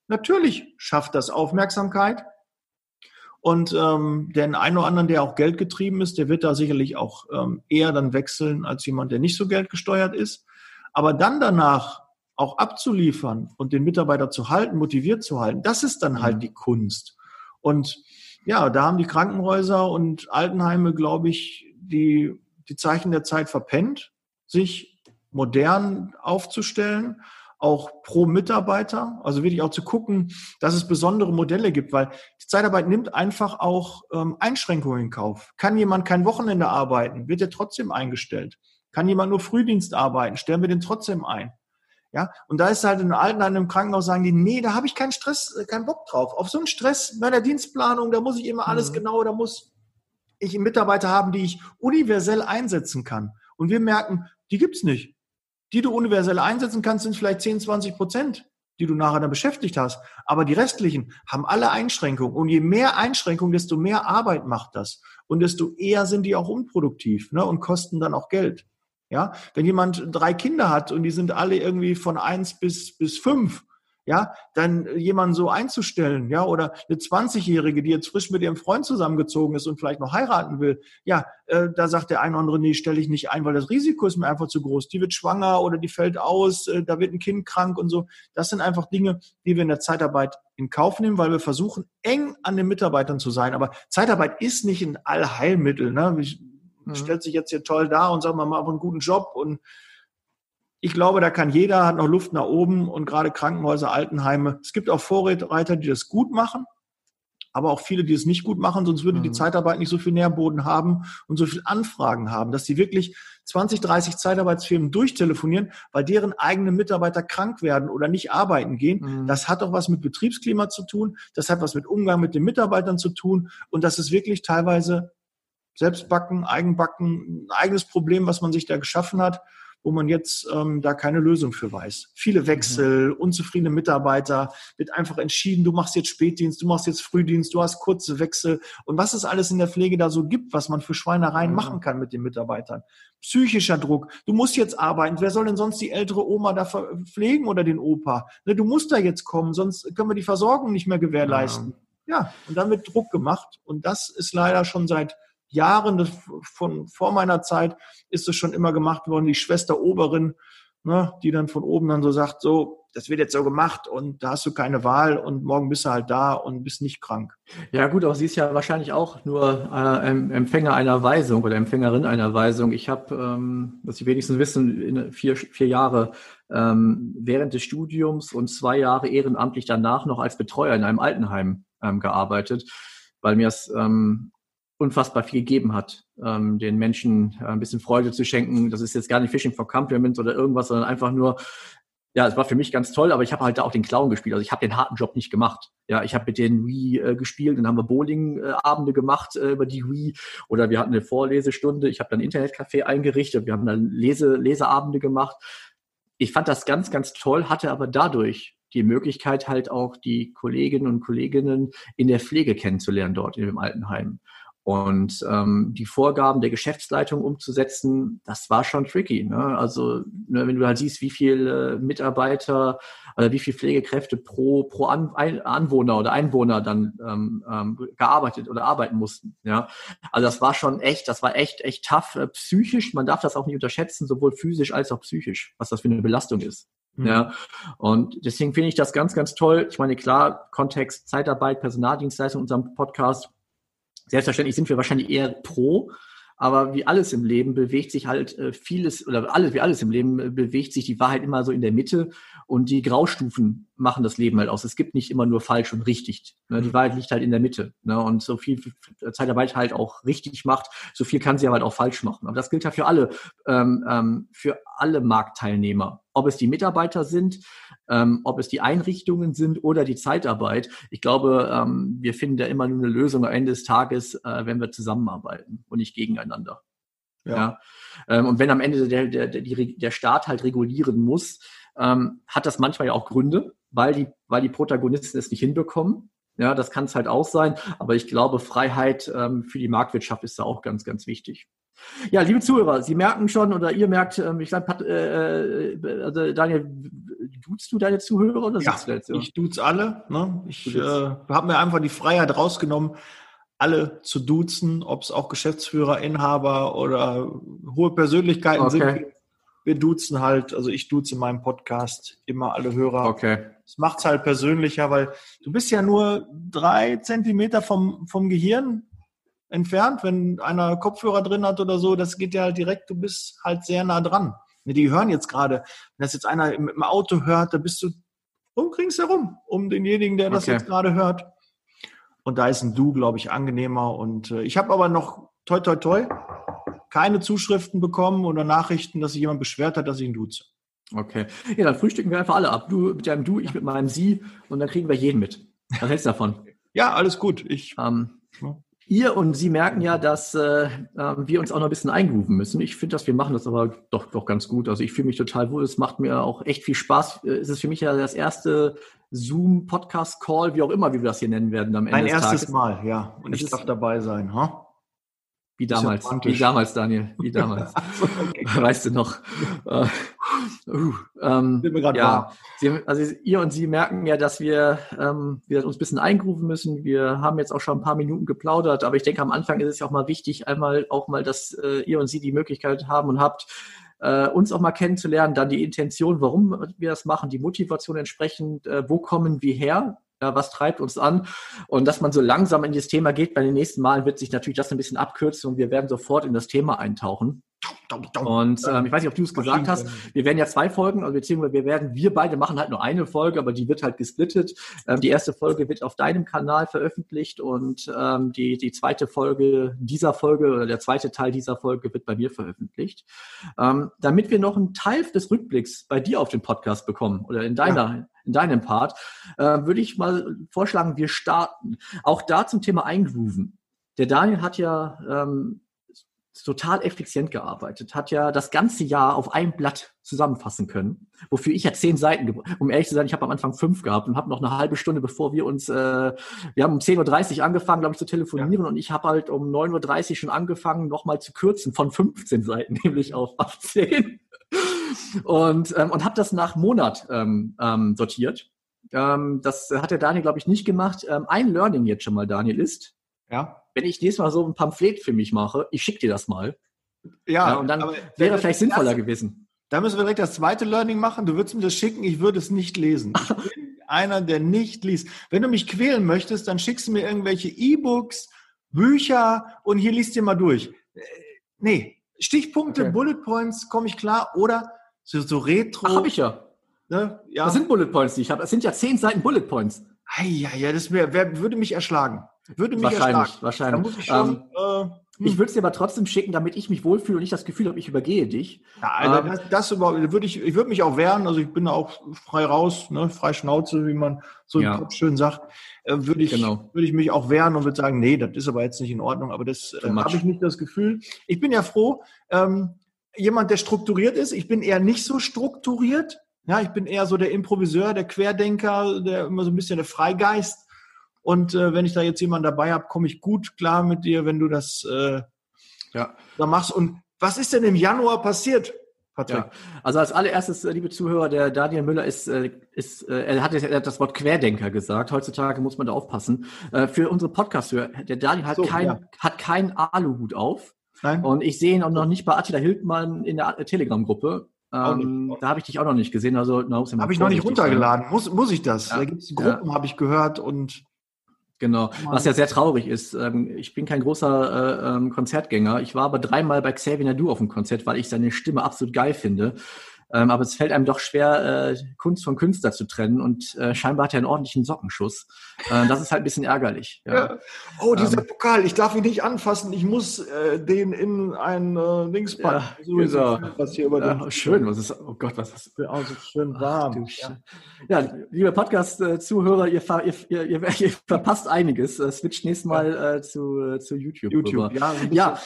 Natürlich schafft das Aufmerksamkeit. Und ähm, den einen oder anderen, der auch geldgetrieben ist, der wird da sicherlich auch ähm, eher dann wechseln als jemand, der nicht so geldgesteuert ist. Aber dann danach auch abzuliefern und den Mitarbeiter zu halten, motiviert zu halten, das ist dann halt mhm. die Kunst. Und ja, da haben die Krankenhäuser und Altenheime, glaube ich, die, die Zeichen der Zeit verpennt, sich modern aufzustellen auch pro Mitarbeiter, also wirklich auch zu gucken, dass es besondere Modelle gibt, weil die Zeitarbeit nimmt einfach auch ähm, Einschränkungen in Kauf. Kann jemand kein Wochenende arbeiten, wird er trotzdem eingestellt. Kann jemand nur Frühdienst arbeiten, stellen wir den trotzdem ein. Ja, und da ist halt in Alten an einem Krankenhaus sagen die, nee, da habe ich keinen Stress, äh, keinen Bock drauf. Auf so einen Stress bei der Dienstplanung, da muss ich immer alles mhm. genau, da muss ich Mitarbeiter haben, die ich universell einsetzen kann. Und wir merken, die gibt's nicht die du universell einsetzen kannst, sind vielleicht 10, 20 Prozent, die du nachher dann beschäftigt hast. Aber die restlichen haben alle Einschränkungen. Und je mehr Einschränkungen, desto mehr Arbeit macht das. Und desto eher sind die auch unproduktiv ne, und kosten dann auch Geld. Ja, wenn jemand drei Kinder hat und die sind alle irgendwie von eins bis, bis fünf, ja, dann jemanden so einzustellen, ja, oder eine 20-Jährige, die jetzt frisch mit ihrem Freund zusammengezogen ist und vielleicht noch heiraten will, ja, äh, da sagt der eine oder andere, nee, stelle ich nicht ein, weil das Risiko ist mir einfach zu groß. Die wird schwanger oder die fällt aus, äh, da wird ein Kind krank und so. Das sind einfach Dinge, die wir in der Zeitarbeit in Kauf nehmen, weil wir versuchen, eng an den Mitarbeitern zu sein. Aber Zeitarbeit ist nicht ein Allheilmittel. Ne? Ich, mhm. stellt sich jetzt hier toll da und sagt, man macht einen guten Job und ich glaube, da kann jeder, hat noch Luft nach oben und gerade Krankenhäuser, Altenheime. Es gibt auch Vorreiter, die das gut machen, aber auch viele, die es nicht gut machen, sonst würde mhm. die Zeitarbeit nicht so viel Nährboden haben und so viel Anfragen haben, dass sie wirklich 20, 30 Zeitarbeitsfirmen durchtelefonieren, weil deren eigene Mitarbeiter krank werden oder nicht arbeiten gehen. Mhm. Das hat auch was mit Betriebsklima zu tun, das hat was mit Umgang mit den Mitarbeitern zu tun und das ist wirklich teilweise Selbstbacken, Eigenbacken, ein eigenes Problem, was man sich da geschaffen hat wo man jetzt ähm, da keine Lösung für weiß. Viele Wechsel, mhm. unzufriedene Mitarbeiter, wird einfach entschieden, du machst jetzt Spätdienst, du machst jetzt Frühdienst, du hast kurze Wechsel und was es alles in der Pflege da so gibt, was man für Schweinereien mhm. machen kann mit den Mitarbeitern. Psychischer Druck, du musst jetzt arbeiten, wer soll denn sonst die ältere Oma da pflegen oder den Opa? Ne, du musst da jetzt kommen, sonst können wir die Versorgung nicht mehr gewährleisten. Ja, ja und dann wird Druck gemacht und das ist leider schon seit Jahren, das, von vor meiner Zeit ist es schon immer gemacht worden, die Schwester Oberin, ne, die dann von oben dann so sagt, so, das wird jetzt so gemacht und da hast du keine Wahl und morgen bist du halt da und bist nicht krank. Ja gut, auch sie ist ja wahrscheinlich auch nur äh, Empfänger einer Weisung oder Empfängerin einer Weisung. Ich habe, ähm, was Sie wenigstens wissen, vier, vier Jahre ähm, während des Studiums und zwei Jahre ehrenamtlich danach noch als Betreuer in einem Altenheim ähm, gearbeitet, weil mir es ähm, unfassbar viel gegeben hat, ähm, den Menschen äh, ein bisschen Freude zu schenken. Das ist jetzt gar nicht Fishing for Compliments oder irgendwas, sondern einfach nur, ja, es war für mich ganz toll, aber ich habe halt da auch den Clown gespielt. Also ich habe den harten Job nicht gemacht. Ja, ich habe mit denen Wii äh, gespielt, dann haben wir Bowling-Abende gemacht äh, über die Wii oder wir hatten eine Vorlesestunde. Ich habe dann Internetcafé eingerichtet, wir haben dann Lese Leseabende gemacht. Ich fand das ganz, ganz toll, hatte aber dadurch die Möglichkeit halt auch die Kolleginnen und Kolleginnen in der Pflege kennenzulernen dort in dem Altenheim. Und ähm, die Vorgaben der Geschäftsleitung umzusetzen, das war schon tricky. Ne? Also ne, wenn du halt siehst, wie viele Mitarbeiter oder wie viele Pflegekräfte pro, pro An Anwohner oder Einwohner dann ähm, ähm, gearbeitet oder arbeiten mussten. Ja, also das war schon echt, das war echt, echt tough äh, psychisch. Man darf das auch nicht unterschätzen, sowohl physisch als auch psychisch, was das für eine Belastung ist. Mhm. Ja, und deswegen finde ich das ganz, ganz toll. Ich meine, klar, Kontext Zeitarbeit, Personaldienstleistung, unserem Podcast Selbstverständlich sind wir wahrscheinlich eher pro, aber wie alles im Leben bewegt sich halt äh, vieles oder alles wie alles im Leben äh, bewegt sich die Wahrheit immer so in der Mitte und die Graustufen machen das Leben halt aus. Es gibt nicht immer nur falsch und richtig. Ne? Die Wahrheit liegt halt in der Mitte. Ne? Und so viel Zeitarbeit halt auch richtig macht, so viel kann sie aber halt auch falsch machen. Aber das gilt ja für alle, ähm, ähm, für alle Marktteilnehmer. Ob es die Mitarbeiter sind, ähm, ob es die Einrichtungen sind oder die Zeitarbeit. Ich glaube, ähm, wir finden da immer nur eine Lösung am Ende des Tages, äh, wenn wir zusammenarbeiten und nicht gegeneinander. Ja. ja? Ähm, und wenn am Ende der, der, der, der Staat halt regulieren muss, ähm, hat das manchmal ja auch Gründe, weil die, weil die Protagonisten es nicht hinbekommen. Ja, das kann es halt auch sein. Aber ich glaube, Freiheit ähm, für die Marktwirtschaft ist da auch ganz, ganz wichtig. Ja, liebe Zuhörer, Sie merken schon oder ihr merkt, ähm, ich glaube, äh, äh, also Daniel, duzt du deine Zuhörer oder ja, du jetzt? Ja? Ich duze alle. Ne? Ich äh, habe mir einfach die Freiheit rausgenommen, alle zu duzen, ob es auch Geschäftsführer, Inhaber oder hohe Persönlichkeiten okay. sind wir duzen halt, also ich duze in meinem Podcast immer alle Hörer. Okay. Das macht es halt persönlicher, weil du bist ja nur drei Zentimeter vom, vom Gehirn entfernt, wenn einer Kopfhörer drin hat oder so, das geht ja halt direkt, du bist halt sehr nah dran. Die hören jetzt gerade, wenn das jetzt einer im, Auto hört, da bist du um herum, um denjenigen, der das okay. jetzt gerade hört. Und da ist ein Du, glaube ich, angenehmer. Und äh, ich habe aber noch toi toi toi keine Zuschriften bekommen oder Nachrichten, dass sich jemand beschwert hat, dass ich ihn duze. Okay. Ja, dann frühstücken wir einfach alle ab. Du mit deinem Du, ich mit meinem Sie und dann kriegen wir jeden mit. Was hältst du davon? ja, alles gut. Ich, ähm, ja. Ihr und Sie merken ja, dass äh, ähm, wir uns auch noch ein bisschen eingrooven müssen. Ich finde, dass wir machen das aber doch, doch ganz gut. Also ich fühle mich total wohl. Es macht mir auch echt viel Spaß. Äh, es ist für mich ja das erste Zoom-Podcast-Call, wie auch immer, wie wir das hier nennen werden am Ende Ein erstes Tages. Mal, ja. Und ich darf dabei sein. Ha? Wie damals, wie damals, Daniel, wie damals. okay, weißt du noch? Uh, ähm, ja, Sie, also ihr und Sie merken ja, dass wir, ähm, wir uns ein bisschen eingrufen müssen. Wir haben jetzt auch schon ein paar Minuten geplaudert, aber ich denke, am Anfang ist es ja auch mal wichtig, einmal auch mal, dass äh, ihr und Sie die Möglichkeit haben und habt, äh, uns auch mal kennenzulernen, dann die Intention, warum wir das machen, die Motivation entsprechend, äh, wo kommen wir her, ja, was treibt uns an? Und dass man so langsam in das Thema geht, bei den nächsten Malen wird sich natürlich das ein bisschen abkürzen und wir werden sofort in das Thema eintauchen. Und ähm, ich weiß nicht, ob du es gesagt hast. Wir werden ja zwei Folgen, also beziehungsweise wir werden, wir beide machen halt nur eine Folge, aber die wird halt gesplittet. Ähm, die erste Folge wird auf deinem Kanal veröffentlicht und ähm, die, die zweite Folge dieser Folge oder der zweite Teil dieser Folge wird bei mir veröffentlicht. Ähm, damit wir noch einen Teil des Rückblicks bei dir auf den Podcast bekommen oder in deiner, ja. in deinem Part, äh, würde ich mal vorschlagen, wir starten. Auch da zum Thema Eingrooven. Der Daniel hat ja ähm, total effizient gearbeitet, hat ja das ganze Jahr auf einem Blatt zusammenfassen können, wofür ich ja zehn Seiten, um ehrlich zu sein, ich habe am Anfang fünf gehabt und habe noch eine halbe Stunde, bevor wir uns, äh, wir haben um 10.30 Uhr angefangen, glaube ich, zu telefonieren ja. und ich habe halt um 9.30 Uhr schon angefangen, nochmal zu kürzen von 15 Seiten, nämlich auf, auf 10 und, ähm, und habe das nach Monat ähm, ähm, sortiert. Ähm, das hat der Daniel, glaube ich, nicht gemacht. Ähm, ein Learning jetzt schon mal, Daniel, ist, ja wenn ich nächstes Mal so ein Pamphlet für mich mache, ich schicke dir das mal. Ja, ja und dann wäre vielleicht sinnvoller das, gewesen. Da müssen wir direkt das zweite Learning machen. Du würdest mir das schicken, ich würde es nicht lesen. Ich bin einer, der nicht liest. Wenn du mich quälen möchtest, dann schickst du mir irgendwelche E-Books, Bücher und hier liest dir mal durch. Äh, nee, Stichpunkte, okay. Bullet Points, komme ich klar. Oder so, so Retro. Ach, hab ich ja. Ne? ja. Das sind Bullet Points, die ich habe. Das sind ja zehn Seiten Bullet Points. Ja, ja, das wär, wär, würde mich erschlagen. Würde mich wahrscheinlich. Wahrscheinlich. Ich, ähm, äh, hm. würde es dir aber trotzdem schicken, damit ich mich wohlfühle und nicht das Gefühl habe, ich übergehe dich. Ja, ähm, das, das würde ich, ich würde mich auch wehren, also ich bin auch frei raus, ne, frei Schnauze, wie man so ja. schön sagt, äh, würde ich, genau. würde ich mich auch wehren und würde sagen, nee, das ist aber jetzt nicht in Ordnung, aber das äh, habe ich nicht das Gefühl. Ich bin ja froh, ähm, jemand, der strukturiert ist, ich bin eher nicht so strukturiert, ja, ich bin eher so der Improviseur, der Querdenker, der immer so ein bisschen der Freigeist. Und äh, wenn ich da jetzt jemanden dabei habe, komme ich gut klar mit dir, wenn du das äh, ja. da machst. Und was ist denn im Januar passiert? Patrick? Ja. Also als allererstes, äh, liebe Zuhörer, der Daniel Müller ist, äh, ist er, hat, er hat das Wort Querdenker gesagt. Heutzutage muss man da aufpassen. Für unsere Podcast-Hörer, der Daniel hat, so, kein, ja. hat keinen Aluhut auf. Nein. Und ich sehe ihn auch noch nicht bei Attila Hildmann in der Telegram-Gruppe. Ähm, da habe ich dich auch noch nicht gesehen. Also habe ich noch nicht runtergeladen. Muss, muss ich das? Ja. Da gibt es Gruppen, habe ich gehört und Genau, was ja sehr traurig ist. Ähm, ich bin kein großer äh, ähm, Konzertgänger. Ich war aber dreimal bei Xavier Nadu auf dem Konzert, weil ich seine Stimme absolut geil finde. Ähm, aber es fällt einem doch schwer, äh, Kunst von Künstler zu trennen und äh, scheinbar hat er einen ordentlichen Sockenschuss. Äh, das ist halt ein bisschen ärgerlich. Ja. Ja. Oh, dieser ähm, Pokal, ich darf ihn nicht anfassen, ich muss äh, den in ein äh, Dings packen. Ja, so er. Was hier über ja, schön, was ist, oh Gott, was ist oh, so schön warm. Ach, ja. ja, liebe Podcast-Zuhörer, ihr, ihr, ihr, ihr, verpasst einiges. Äh, switcht nächstes Mal äh, zu, zu YouTube. YouTube, rüber. ja. Ja.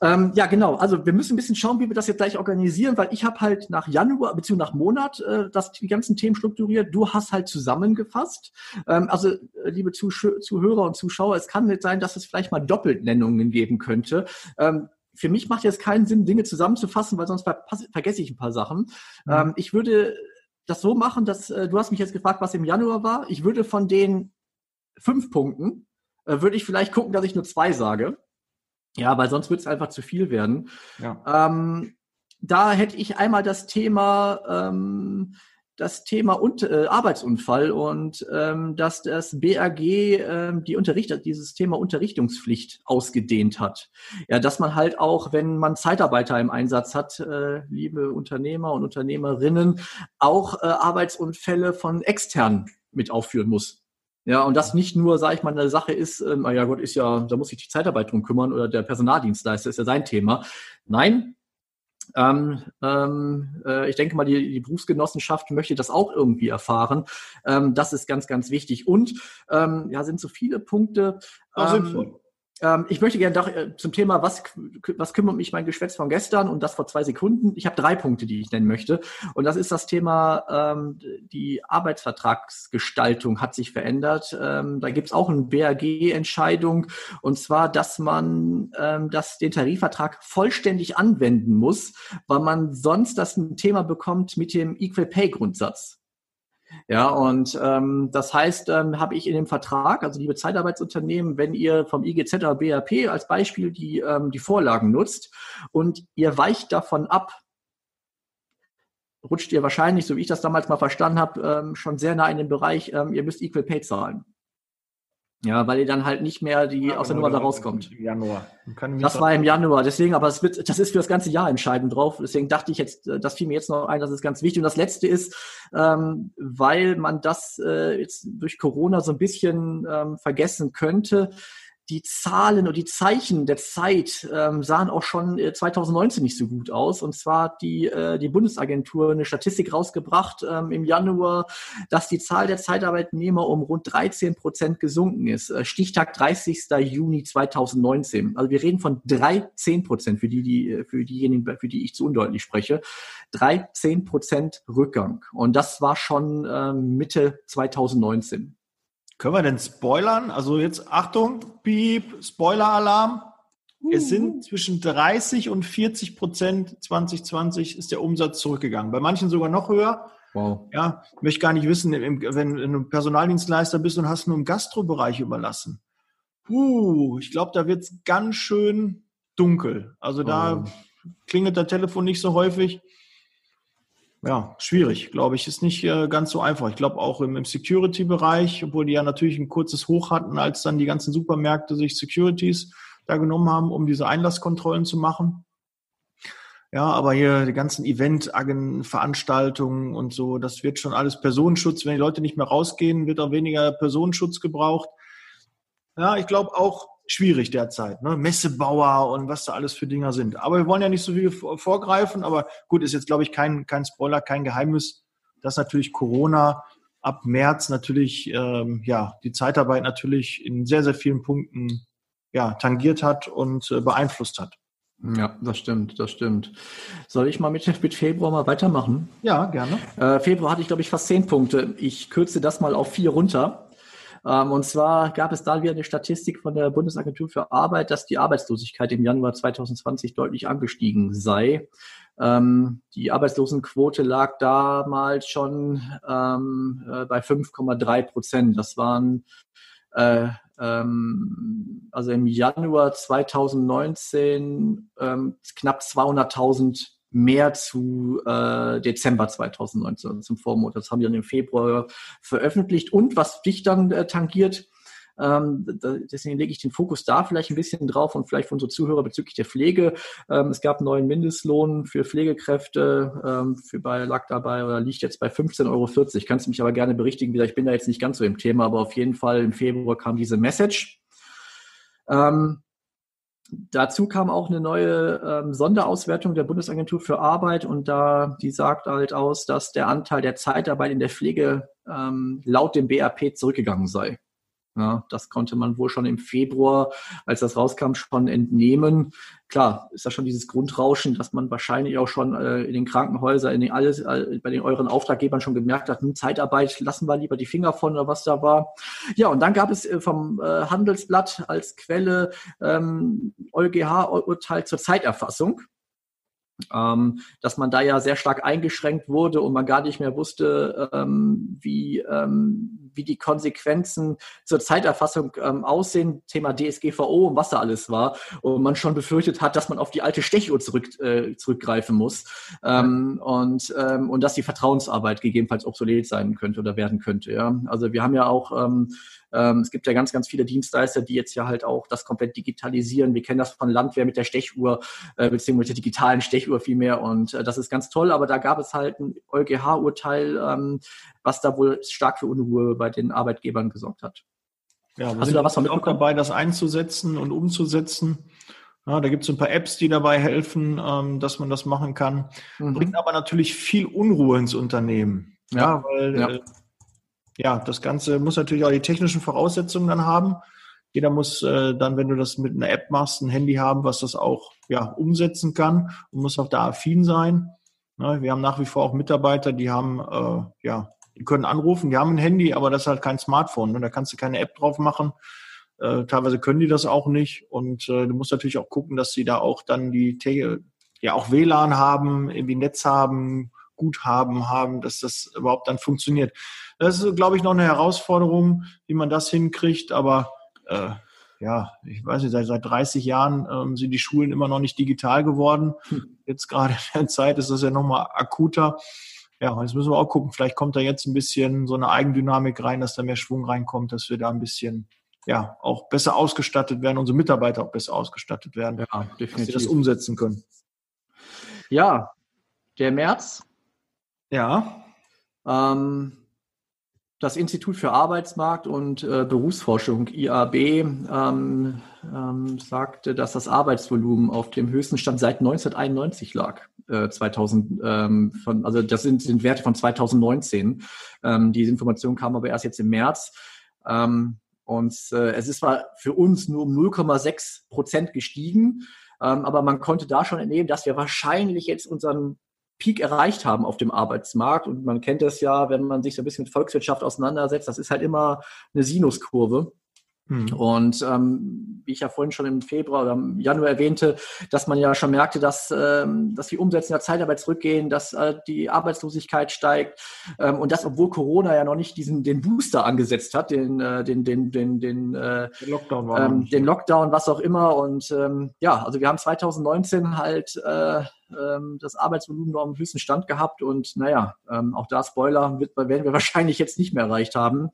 Ähm, ja, genau. Also wir müssen ein bisschen schauen, wie wir das jetzt gleich organisieren, weil ich habe halt nach Januar bzw. nach Monat äh, das, die ganzen Themen strukturiert. Du hast halt zusammengefasst. Ähm, also, äh, liebe Zusch Zuhörer und Zuschauer, es kann nicht sein, dass es vielleicht mal Doppelnennungen geben könnte. Ähm, für mich macht jetzt keinen Sinn, Dinge zusammenzufassen, weil sonst ver vergesse ich ein paar Sachen. Mhm. Ähm, ich würde das so machen, dass äh, du hast mich jetzt gefragt, was im Januar war. Ich würde von den fünf Punkten, äh, würde ich vielleicht gucken, dass ich nur zwei sage. Ja, weil sonst wird es einfach zu viel werden. Ja. Ähm, da hätte ich einmal das Thema, ähm, das Thema und, äh, Arbeitsunfall und ähm, dass das BAG ähm, die Unterrichter, dieses Thema Unterrichtungspflicht ausgedehnt hat. Ja, dass man halt auch, wenn man Zeitarbeiter im Einsatz hat, äh, liebe Unternehmer und Unternehmerinnen, auch äh, Arbeitsunfälle von externen mit aufführen muss. Ja, und das nicht nur, sage ich mal, eine Sache ist, ähm, ja Gott, ist ja, da muss sich die Zeitarbeit drum kümmern oder der Personaldienstleister ist ja sein Thema. Nein, ähm, ähm, äh, ich denke mal, die, die Berufsgenossenschaft möchte das auch irgendwie erfahren. Ähm, das ist ganz, ganz wichtig. Und ähm, ja, sind so viele Punkte. Ähm, ähm, ich möchte gerne doch, äh, zum Thema, was, was kümmert mich mein Geschwätz von gestern und das vor zwei Sekunden. Ich habe drei Punkte, die ich nennen möchte. Und das ist das Thema, ähm, die Arbeitsvertragsgestaltung hat sich verändert. Ähm, da gibt es auch eine BAG-Entscheidung und zwar, dass man ähm, das, den Tarifvertrag vollständig anwenden muss, weil man sonst das ein Thema bekommt mit dem Equal Pay-Grundsatz. Ja, und ähm, das heißt, ähm, habe ich in dem Vertrag, also liebe Zeitarbeitsunternehmen, wenn ihr vom IGZ oder BAP als Beispiel die, ähm, die Vorlagen nutzt und ihr weicht davon ab, rutscht ihr wahrscheinlich, so wie ich das damals mal verstanden habe, ähm, schon sehr nah in den Bereich, ähm, ihr müsst Equal Pay zahlen. Ja, weil ihr dann halt nicht mehr die ja, aus der Nummer da rauskommt. Im Januar. Das war im Januar, deswegen, aber es wird, das ist für das ganze Jahr entscheidend drauf. Deswegen dachte ich jetzt, äh, das fiel mir jetzt noch ein, das ist ganz wichtig. Und das letzte ist, ähm, weil man das äh, jetzt durch Corona so ein bisschen ähm, vergessen könnte, die Zahlen und die Zeichen der Zeit ähm, sahen auch schon 2019 äh, nicht so gut aus. Und zwar hat die, äh, die Bundesagentur eine Statistik rausgebracht ähm, im Januar, dass die Zahl der Zeitarbeitnehmer um rund 13 Prozent gesunken ist. Äh, Stichtag 30. Juni 2019. Also wir reden von 13 Prozent für die, die, für diejenigen, für die ich zu undeutlich spreche. 13 Prozent Rückgang. Und das war schon äh, Mitte 2019. Können wir denn spoilern? Also jetzt Achtung, Piep, Spoiler-Alarm. Uh. Es sind zwischen 30 und 40 Prozent 2020 ist der Umsatz zurückgegangen. Bei manchen sogar noch höher. Wow. Ja, ich möchte gar nicht wissen, wenn du Personaldienstleister bist und hast nur im Gastrobereich überlassen. Puh, ich glaube, da wird es ganz schön dunkel. Also da oh. klingelt das Telefon nicht so häufig ja, schwierig, glaube ich. Ist nicht äh, ganz so einfach. Ich glaube auch im, im Security-Bereich, obwohl die ja natürlich ein kurzes Hoch hatten, als dann die ganzen Supermärkte sich Securities da genommen haben, um diese Einlasskontrollen zu machen. Ja, aber hier die ganzen Event-Veranstaltungen und so, das wird schon alles Personenschutz. Wenn die Leute nicht mehr rausgehen, wird auch weniger Personenschutz gebraucht. Ja, ich glaube auch, schwierig derzeit. Ne? Messebauer und was da alles für Dinger sind. Aber wir wollen ja nicht so viel vorgreifen. Aber gut, ist jetzt, glaube ich, kein, kein Spoiler, kein Geheimnis, dass natürlich Corona ab März natürlich ähm, ja die Zeitarbeit natürlich in sehr, sehr vielen Punkten ja, tangiert hat und äh, beeinflusst hat. Ja, das stimmt, das stimmt. Soll ich mal mit, mit Februar mal weitermachen? Ja, gerne. Äh, Februar hatte ich, glaube ich, fast zehn Punkte. Ich kürze das mal auf vier runter. Ähm, und zwar gab es da wieder eine Statistik von der Bundesagentur für Arbeit, dass die Arbeitslosigkeit im Januar 2020 deutlich angestiegen sei. Ähm, die Arbeitslosenquote lag damals schon ähm, äh, bei 5,3 Prozent. Das waren äh, also im Januar 2019 ähm, knapp 200.000 mehr zu äh, Dezember 2019, also zum Vormonat. Das haben wir dann im Februar veröffentlicht. Und was dich dann äh, tangiert, Ähm, deswegen lege ich den Fokus da vielleicht ein bisschen drauf und vielleicht für unsere Zuhörer bezüglich der Pflege. Ähm, es gab einen neuen Mindestlohn für Pflegekräfte, ähm, für bei lag dabei oder liegt jetzt bei 15,40 Euro. Kannst du mich aber gerne berichtigen, ich bin da jetzt nicht ganz so im Thema, aber auf jeden Fall im Februar kam diese Message. Ähm, Dazu kam auch eine neue ähm, Sonderauswertung der Bundesagentur für Arbeit und da die sagt halt aus, dass der Anteil der Zeitarbeit in der Pflege ähm, laut dem BAP zurückgegangen sei. Ja, das konnte man wohl schon im Februar, als das rauskam, schon entnehmen. Klar, ist da schon dieses Grundrauschen, dass man wahrscheinlich auch schon äh, in den Krankenhäusern, in den alles, äh, bei den euren Auftraggebern schon gemerkt hat, hm, Zeitarbeit, lassen wir lieber die Finger von oder was da war. Ja, und dann gab es äh, vom äh, Handelsblatt als Quelle ähm, EuGH-Urteil zur Zeiterfassung ähm, dass man da ja sehr stark eingeschränkt wurde und man gar nicht mehr wusste, ähm, wie, ähm, wie die Konsequenzen zur Zeiterfassung ähm, aussehen, Thema DSGVO und was da alles war. Und man schon befürchtet hat, dass man auf die alte Stechuhr zurück, äh, zurückgreifen muss ähm, und, ähm, und dass die Vertrauensarbeit gegebenenfalls obsolet sein könnte oder werden könnte. Ja? Also wir haben ja auch ähm, es gibt ja ganz, ganz viele Dienstleister, die jetzt ja halt auch das komplett digitalisieren. Wir kennen das von Landwehr mit der Stechuhr, äh, beziehungsweise der digitalen Stechuhr vielmehr. Und äh, das ist ganz toll. Aber da gab es halt ein EuGH-Urteil, ähm, was da wohl stark für Unruhe bei den Arbeitgebern gesorgt hat. Ja, Hast du da was auch dabei, das einzusetzen und umzusetzen? Ja, da gibt es ein paar Apps, die dabei helfen, ähm, dass man das machen kann. Mhm. Bringt aber natürlich viel Unruhe ins Unternehmen. Ja, ja weil ja. Äh, ja, das Ganze muss natürlich auch die technischen Voraussetzungen dann haben. Jeder muss äh, dann, wenn du das mit einer App machst, ein Handy haben, was das auch ja, umsetzen kann und muss auch da affin sein. Ja, wir haben nach wie vor auch Mitarbeiter, die haben, äh, ja, die können anrufen, die haben ein Handy, aber das ist halt kein Smartphone. Ne? Da kannst du keine App drauf machen. Äh, teilweise können die das auch nicht. Und äh, du musst natürlich auch gucken, dass sie da auch dann die, ja, auch WLAN haben, irgendwie Netz haben, Guthaben haben, dass das überhaupt dann funktioniert. Das ist, glaube ich, noch eine Herausforderung, wie man das hinkriegt, aber äh, ja, ich weiß nicht, seit, seit 30 Jahren ähm, sind die Schulen immer noch nicht digital geworden. Hm. Jetzt gerade in der Zeit ist das ja nochmal akuter. Ja, jetzt müssen wir auch gucken, vielleicht kommt da jetzt ein bisschen so eine Eigendynamik rein, dass da mehr Schwung reinkommt, dass wir da ein bisschen ja auch besser ausgestattet werden, unsere Mitarbeiter auch besser ausgestattet werden, ja, definitiv. dass sie das umsetzen können. Ja, der März ja. Ähm, das Institut für Arbeitsmarkt und äh, Berufsforschung, IAB, ähm, ähm, sagte, dass das Arbeitsvolumen auf dem höchsten Stand seit 1991 lag. Äh, 2000, ähm, von, also das sind, sind Werte von 2019. Ähm, diese Information kam aber erst jetzt im März. Ähm, und äh, es ist zwar für uns nur um 0,6 Prozent gestiegen, ähm, aber man konnte da schon entnehmen, dass wir wahrscheinlich jetzt unseren Peak erreicht haben auf dem Arbeitsmarkt. Und man kennt das ja, wenn man sich so ein bisschen mit Volkswirtschaft auseinandersetzt, das ist halt immer eine Sinuskurve. Hm. Und ähm, wie ich ja vorhin schon im Februar oder im Januar erwähnte, dass man ja schon merkte, dass, ähm, dass die Umsätze in der Zeitarbeit zurückgehen, dass äh, die Arbeitslosigkeit steigt ähm, und das, obwohl Corona ja noch nicht diesen den Booster angesetzt hat, den äh, den den den den, äh, Lockdown, war ähm, den Lockdown, was auch immer. Und ähm, ja, also wir haben 2019 halt äh, ähm, das Arbeitsvolumen noch am höchsten Stand gehabt und naja, ähm, auch da Spoiler wird, werden wir wahrscheinlich jetzt nicht mehr erreicht haben.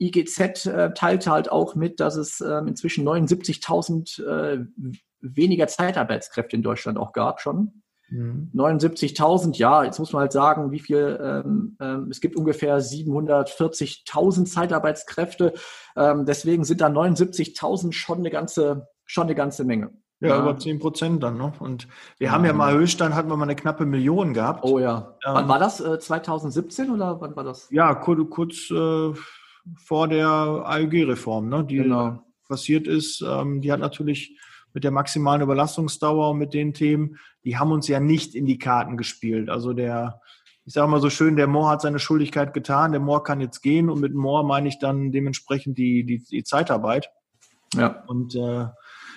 Ähm, IGZ äh, teilte halt auch mit, dass es äh, inzwischen 79.000 äh, weniger Zeitarbeitskräfte in Deutschland auch gab schon. Mhm. 79.000, ja, jetzt muss man halt sagen, wie viel, ähm, ähm, es gibt ungefähr 740.000 Zeitarbeitskräfte, ähm, deswegen sind da 79.000 schon eine ganze, schon eine ganze Menge. Ja, ja, über 10 Prozent dann, ne? Und wir ja, haben ja mal Höchststand, hatten wir mal eine knappe Million gehabt. Oh ja. Ähm, wann war das? Äh, 2017 oder wann war das? Ja, kurz, kurz äh, vor der AEG-Reform, ne, die genau. passiert ist. Ähm, die hat natürlich mit der maximalen Überlastungsdauer und mit den Themen, die haben uns ja nicht in die Karten gespielt. Also der, ich sage mal so schön, der Moor hat seine Schuldigkeit getan, der Moor kann jetzt gehen und mit Moor meine ich dann dementsprechend die, die, die Zeitarbeit. Ja. Und äh,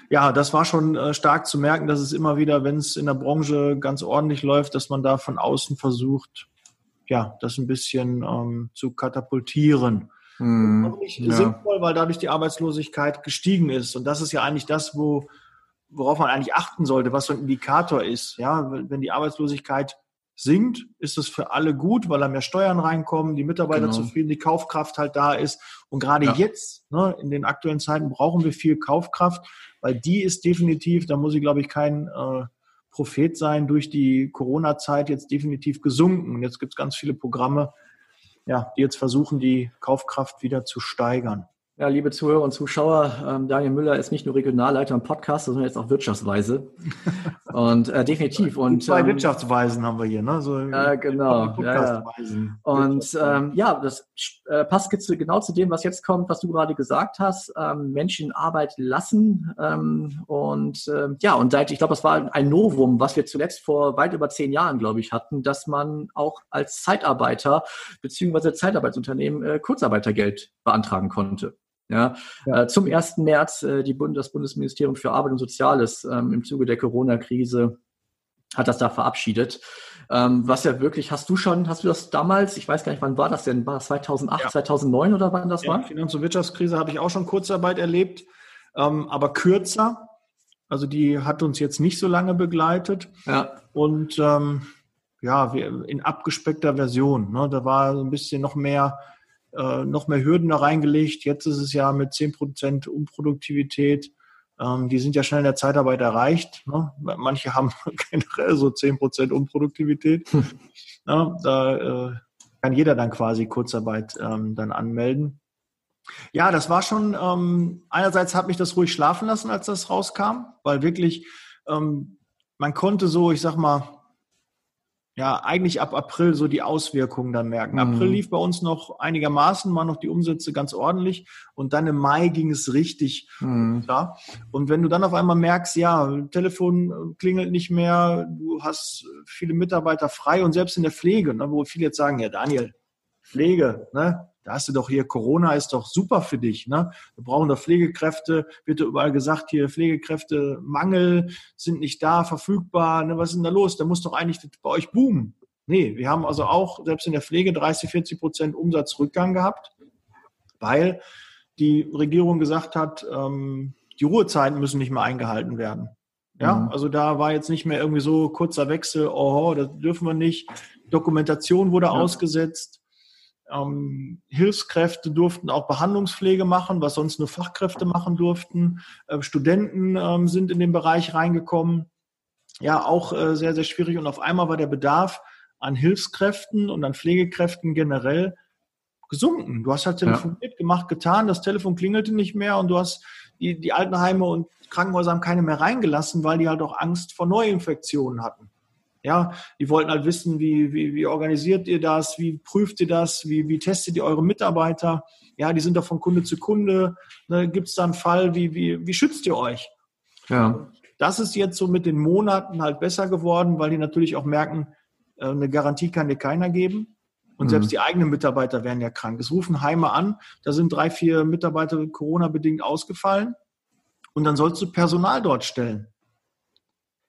ja, das war schon äh, stark zu merken, dass es immer wieder, wenn es in der Branche ganz ordentlich läuft, dass man da von außen versucht, ja, das ein bisschen ähm, zu katapultieren. Mhm. Und nicht ja. sinnvoll, weil dadurch die Arbeitslosigkeit gestiegen ist. Und das ist ja eigentlich das, wo, worauf man eigentlich achten sollte, was so ein Indikator ist. Ja, wenn die Arbeitslosigkeit sinkt, ist es für alle gut, weil da mehr Steuern reinkommen, die Mitarbeiter genau. zufrieden, die Kaufkraft halt da ist. Und gerade ja. jetzt, ne, in den aktuellen Zeiten, brauchen wir viel Kaufkraft, weil die ist definitiv, da muss ich glaube ich kein äh, Prophet sein, durch die Corona-Zeit jetzt definitiv gesunken. Und jetzt gibt es ganz viele Programme, ja, die jetzt versuchen, die Kaufkraft wieder zu steigern. Ja, liebe Zuhörer und Zuschauer, ähm, Daniel Müller ist nicht nur Regionalleiter im Podcast, sondern jetzt auch Wirtschaftsweise. Und äh, definitiv. Und, Zwei ähm, Wirtschaftsweisen haben wir hier, ne? So äh, genau. Ja, ja. Und ähm, ja, das äh, passt genau zu dem, was jetzt kommt, was du gerade gesagt hast. Ähm, Menschen Arbeit lassen. Ähm, und ähm, ja, und seit, ich glaube, das war ein Novum, was wir zuletzt vor weit über zehn Jahren, glaube ich, hatten, dass man auch als Zeitarbeiter beziehungsweise Zeitarbeitsunternehmen äh, Kurzarbeitergeld beantragen konnte. Ja, ja. Äh, zum 1. März äh, die Bund, das Bundesministerium für Arbeit und Soziales ähm, im Zuge der Corona-Krise hat das da verabschiedet. Ähm, was ja wirklich, hast du schon, hast du das damals, ich weiß gar nicht, wann war das denn? War das 2008, ja. 2009 oder wann das ja, war? Finanz- und Wirtschaftskrise habe ich auch schon Kurzarbeit erlebt, ähm, aber kürzer. Also die hat uns jetzt nicht so lange begleitet. Ja. Und ähm, ja, wir, in abgespeckter Version. Ne? Da war so ein bisschen noch mehr äh, noch mehr Hürden da reingelegt. Jetzt ist es ja mit 10 Prozent Unproduktivität. Ähm, die sind ja schnell in der Zeitarbeit erreicht. Ne? Manche haben generell so 10 Prozent Unproduktivität. Hm. Da äh, kann jeder dann quasi Kurzarbeit ähm, dann anmelden. Ja, das war schon, ähm, einerseits hat mich das ruhig schlafen lassen, als das rauskam, weil wirklich, ähm, man konnte so, ich sag mal, ja, eigentlich ab April so die Auswirkungen dann merken. Mhm. April lief bei uns noch einigermaßen, waren noch die Umsätze ganz ordentlich und dann im Mai ging es richtig mhm. klar. Und wenn du dann auf einmal merkst, ja, Telefon klingelt nicht mehr, du hast viele Mitarbeiter frei und selbst in der Pflege, ne, wo viele jetzt sagen, ja Daniel, Pflege, ne, da hast du doch hier, Corona ist doch super für dich. Ne? Wir brauchen doch Pflegekräfte, wird ja überall gesagt, hier Pflegekräfte, Mangel, sind nicht da, verfügbar. Ne? Was ist denn da los? Da muss doch eigentlich bei euch boomen. Nee, wir haben also auch selbst in der Pflege 30, 40 Prozent Umsatzrückgang gehabt, weil die Regierung gesagt hat, ähm, die Ruhezeiten müssen nicht mehr eingehalten werden. Ja, mhm. also da war jetzt nicht mehr irgendwie so kurzer Wechsel, oh, das dürfen wir nicht. Dokumentation wurde ja. ausgesetzt. Ähm, Hilfskräfte durften auch Behandlungspflege machen, was sonst nur Fachkräfte machen durften. Äh, Studenten ähm, sind in den Bereich reingekommen. Ja, auch äh, sehr, sehr schwierig. Und auf einmal war der Bedarf an Hilfskräften und an Pflegekräften generell gesunken. Du hast halt telefoniert, ja. gemacht, getan, das Telefon klingelte nicht mehr und du hast die, die Altenheime und Krankenhäuser haben keine mehr reingelassen, weil die halt auch Angst vor Neuinfektionen hatten. Ja, die wollten halt wissen, wie, wie, wie organisiert ihr das, wie prüft ihr das, wie, wie testet ihr eure Mitarbeiter? Ja, die sind doch von Kunde zu Kunde. Ne, Gibt es da einen Fall, wie, wie, wie schützt ihr euch? Ja. Das ist jetzt so mit den Monaten halt besser geworden, weil die natürlich auch merken, äh, eine Garantie kann dir keiner geben. Und mhm. selbst die eigenen Mitarbeiter werden ja krank. Es rufen Heime an, da sind drei, vier Mitarbeiter Corona-bedingt ausgefallen. Und dann sollst du Personal dort stellen.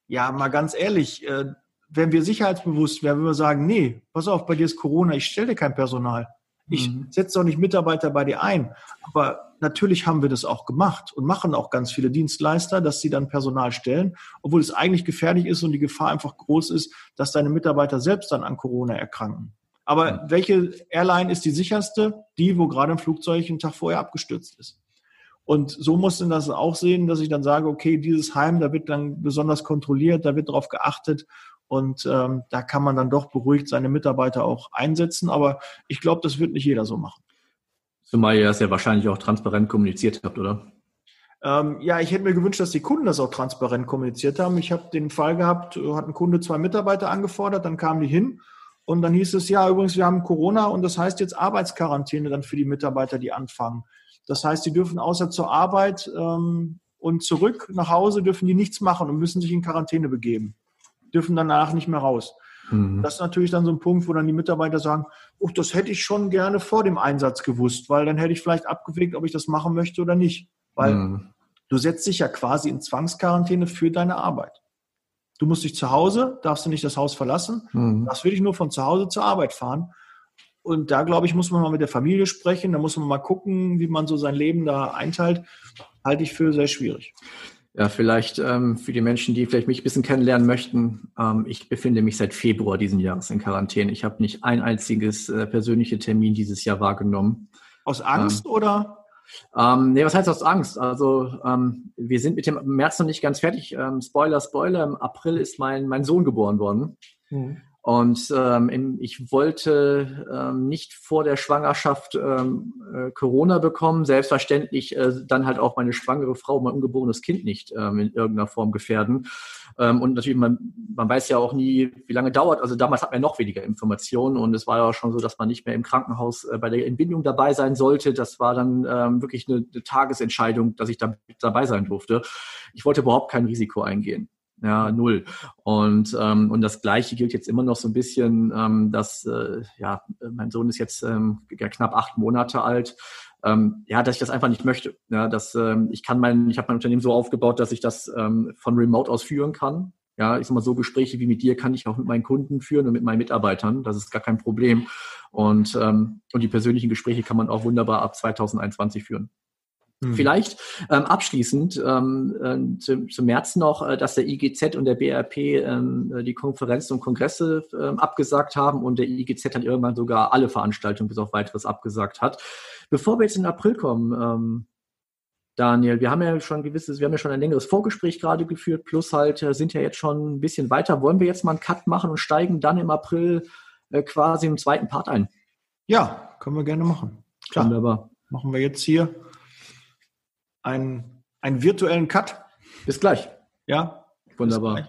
Ja, mal ganz ehrlich, äh, wenn wir sicherheitsbewusst wären, würden wir sagen, nee, pass auf, bei dir ist Corona, ich stelle dir kein Personal. Ich mhm. setze doch nicht Mitarbeiter bei dir ein. Aber natürlich haben wir das auch gemacht und machen auch ganz viele Dienstleister, dass sie dann Personal stellen, obwohl es eigentlich gefährlich ist und die Gefahr einfach groß ist, dass deine Mitarbeiter selbst dann an Corona erkranken. Aber mhm. welche Airline ist die sicherste? Die, wo gerade ein Flugzeug einen Tag vorher abgestürzt ist. Und so muss man das auch sehen, dass ich dann sage, okay, dieses Heim, da wird dann besonders kontrolliert, da wird darauf geachtet und ähm, da kann man dann doch beruhigt seine Mitarbeiter auch einsetzen. Aber ich glaube, das wird nicht jeder so machen. Zumal ihr das ja wahrscheinlich auch transparent kommuniziert habt, oder? Ähm, ja, ich hätte mir gewünscht, dass die Kunden das auch transparent kommuniziert haben. Ich habe den Fall gehabt, hat ein Kunde zwei Mitarbeiter angefordert, dann kamen die hin und dann hieß es, ja, übrigens, wir haben Corona und das heißt jetzt Arbeitsquarantäne dann für die Mitarbeiter, die anfangen. Das heißt, die dürfen außer zur Arbeit ähm, und zurück nach Hause dürfen die nichts machen und müssen sich in Quarantäne begeben dürfen danach nicht mehr raus. Mhm. Das ist natürlich dann so ein Punkt, wo dann die Mitarbeiter sagen, oh, das hätte ich schon gerne vor dem Einsatz gewusst, weil dann hätte ich vielleicht abgewegt, ob ich das machen möchte oder nicht. Weil mhm. du setzt dich ja quasi in Zwangsquarantäne für deine Arbeit. Du musst dich zu Hause, darfst du nicht das Haus verlassen, mhm. darfst wirklich nur von zu Hause zur Arbeit fahren. Und da, glaube ich, muss man mal mit der Familie sprechen, da muss man mal gucken, wie man so sein Leben da einteilt. Halte ich für sehr schwierig. Ja, vielleicht ähm, für die Menschen, die vielleicht mich ein bisschen kennenlernen möchten. Ähm, ich befinde mich seit Februar diesen Jahres in Quarantäne. Ich habe nicht ein einziges äh, persönliche Termin dieses Jahr wahrgenommen. Aus Angst ähm, oder? Ähm, nee, was heißt aus Angst? Also ähm, wir sind mit dem März noch nicht ganz fertig. Ähm, Spoiler, Spoiler, im April ist mein, mein Sohn geboren worden. Mhm. Und ähm, ich wollte ähm, nicht vor der Schwangerschaft ähm, äh, Corona bekommen, selbstverständlich äh, dann halt auch meine schwangere Frau, mein ungeborenes Kind nicht ähm, in irgendeiner Form gefährden. Ähm, und natürlich, man, man weiß ja auch nie, wie lange dauert. Also damals hat man noch weniger Informationen und es war ja schon so, dass man nicht mehr im Krankenhaus äh, bei der Entbindung dabei sein sollte. Das war dann ähm, wirklich eine, eine Tagesentscheidung, dass ich da dabei sein durfte. Ich wollte überhaupt kein Risiko eingehen. Ja, null. Und, ähm, und das Gleiche gilt jetzt immer noch so ein bisschen, ähm, dass, äh, ja, mein Sohn ist jetzt ähm, knapp acht Monate alt. Ähm, ja, dass ich das einfach nicht möchte. Ja, dass ähm, ich kann mein, ich habe mein Unternehmen so aufgebaut, dass ich das ähm, von Remote aus führen kann. Ja, ich sag mal so Gespräche wie mit dir kann ich auch mit meinen Kunden führen und mit meinen Mitarbeitern. Das ist gar kein Problem. Und ähm, und die persönlichen Gespräche kann man auch wunderbar ab 2021 führen. Mhm. Vielleicht ähm, abschließend ähm, äh, zum, zum März noch, äh, dass der IGZ und der BRP ähm, äh, die Konferenzen und Kongresse ähm, abgesagt haben und der IGZ dann irgendwann sogar alle Veranstaltungen bis auf weiteres abgesagt hat. Bevor wir jetzt in April kommen, ähm, Daniel, wir haben ja schon ein gewisses, wir haben ja schon ein längeres Vorgespräch gerade geführt, plus halt äh, sind ja jetzt schon ein bisschen weiter. Wollen wir jetzt mal einen Cut machen und steigen dann im April äh, quasi im zweiten Part ein? Ja, können wir gerne machen. Klar. Wunderbar. Machen wir jetzt hier einen, einen virtuellen Cut. Bis gleich. Ja. Wunderbar.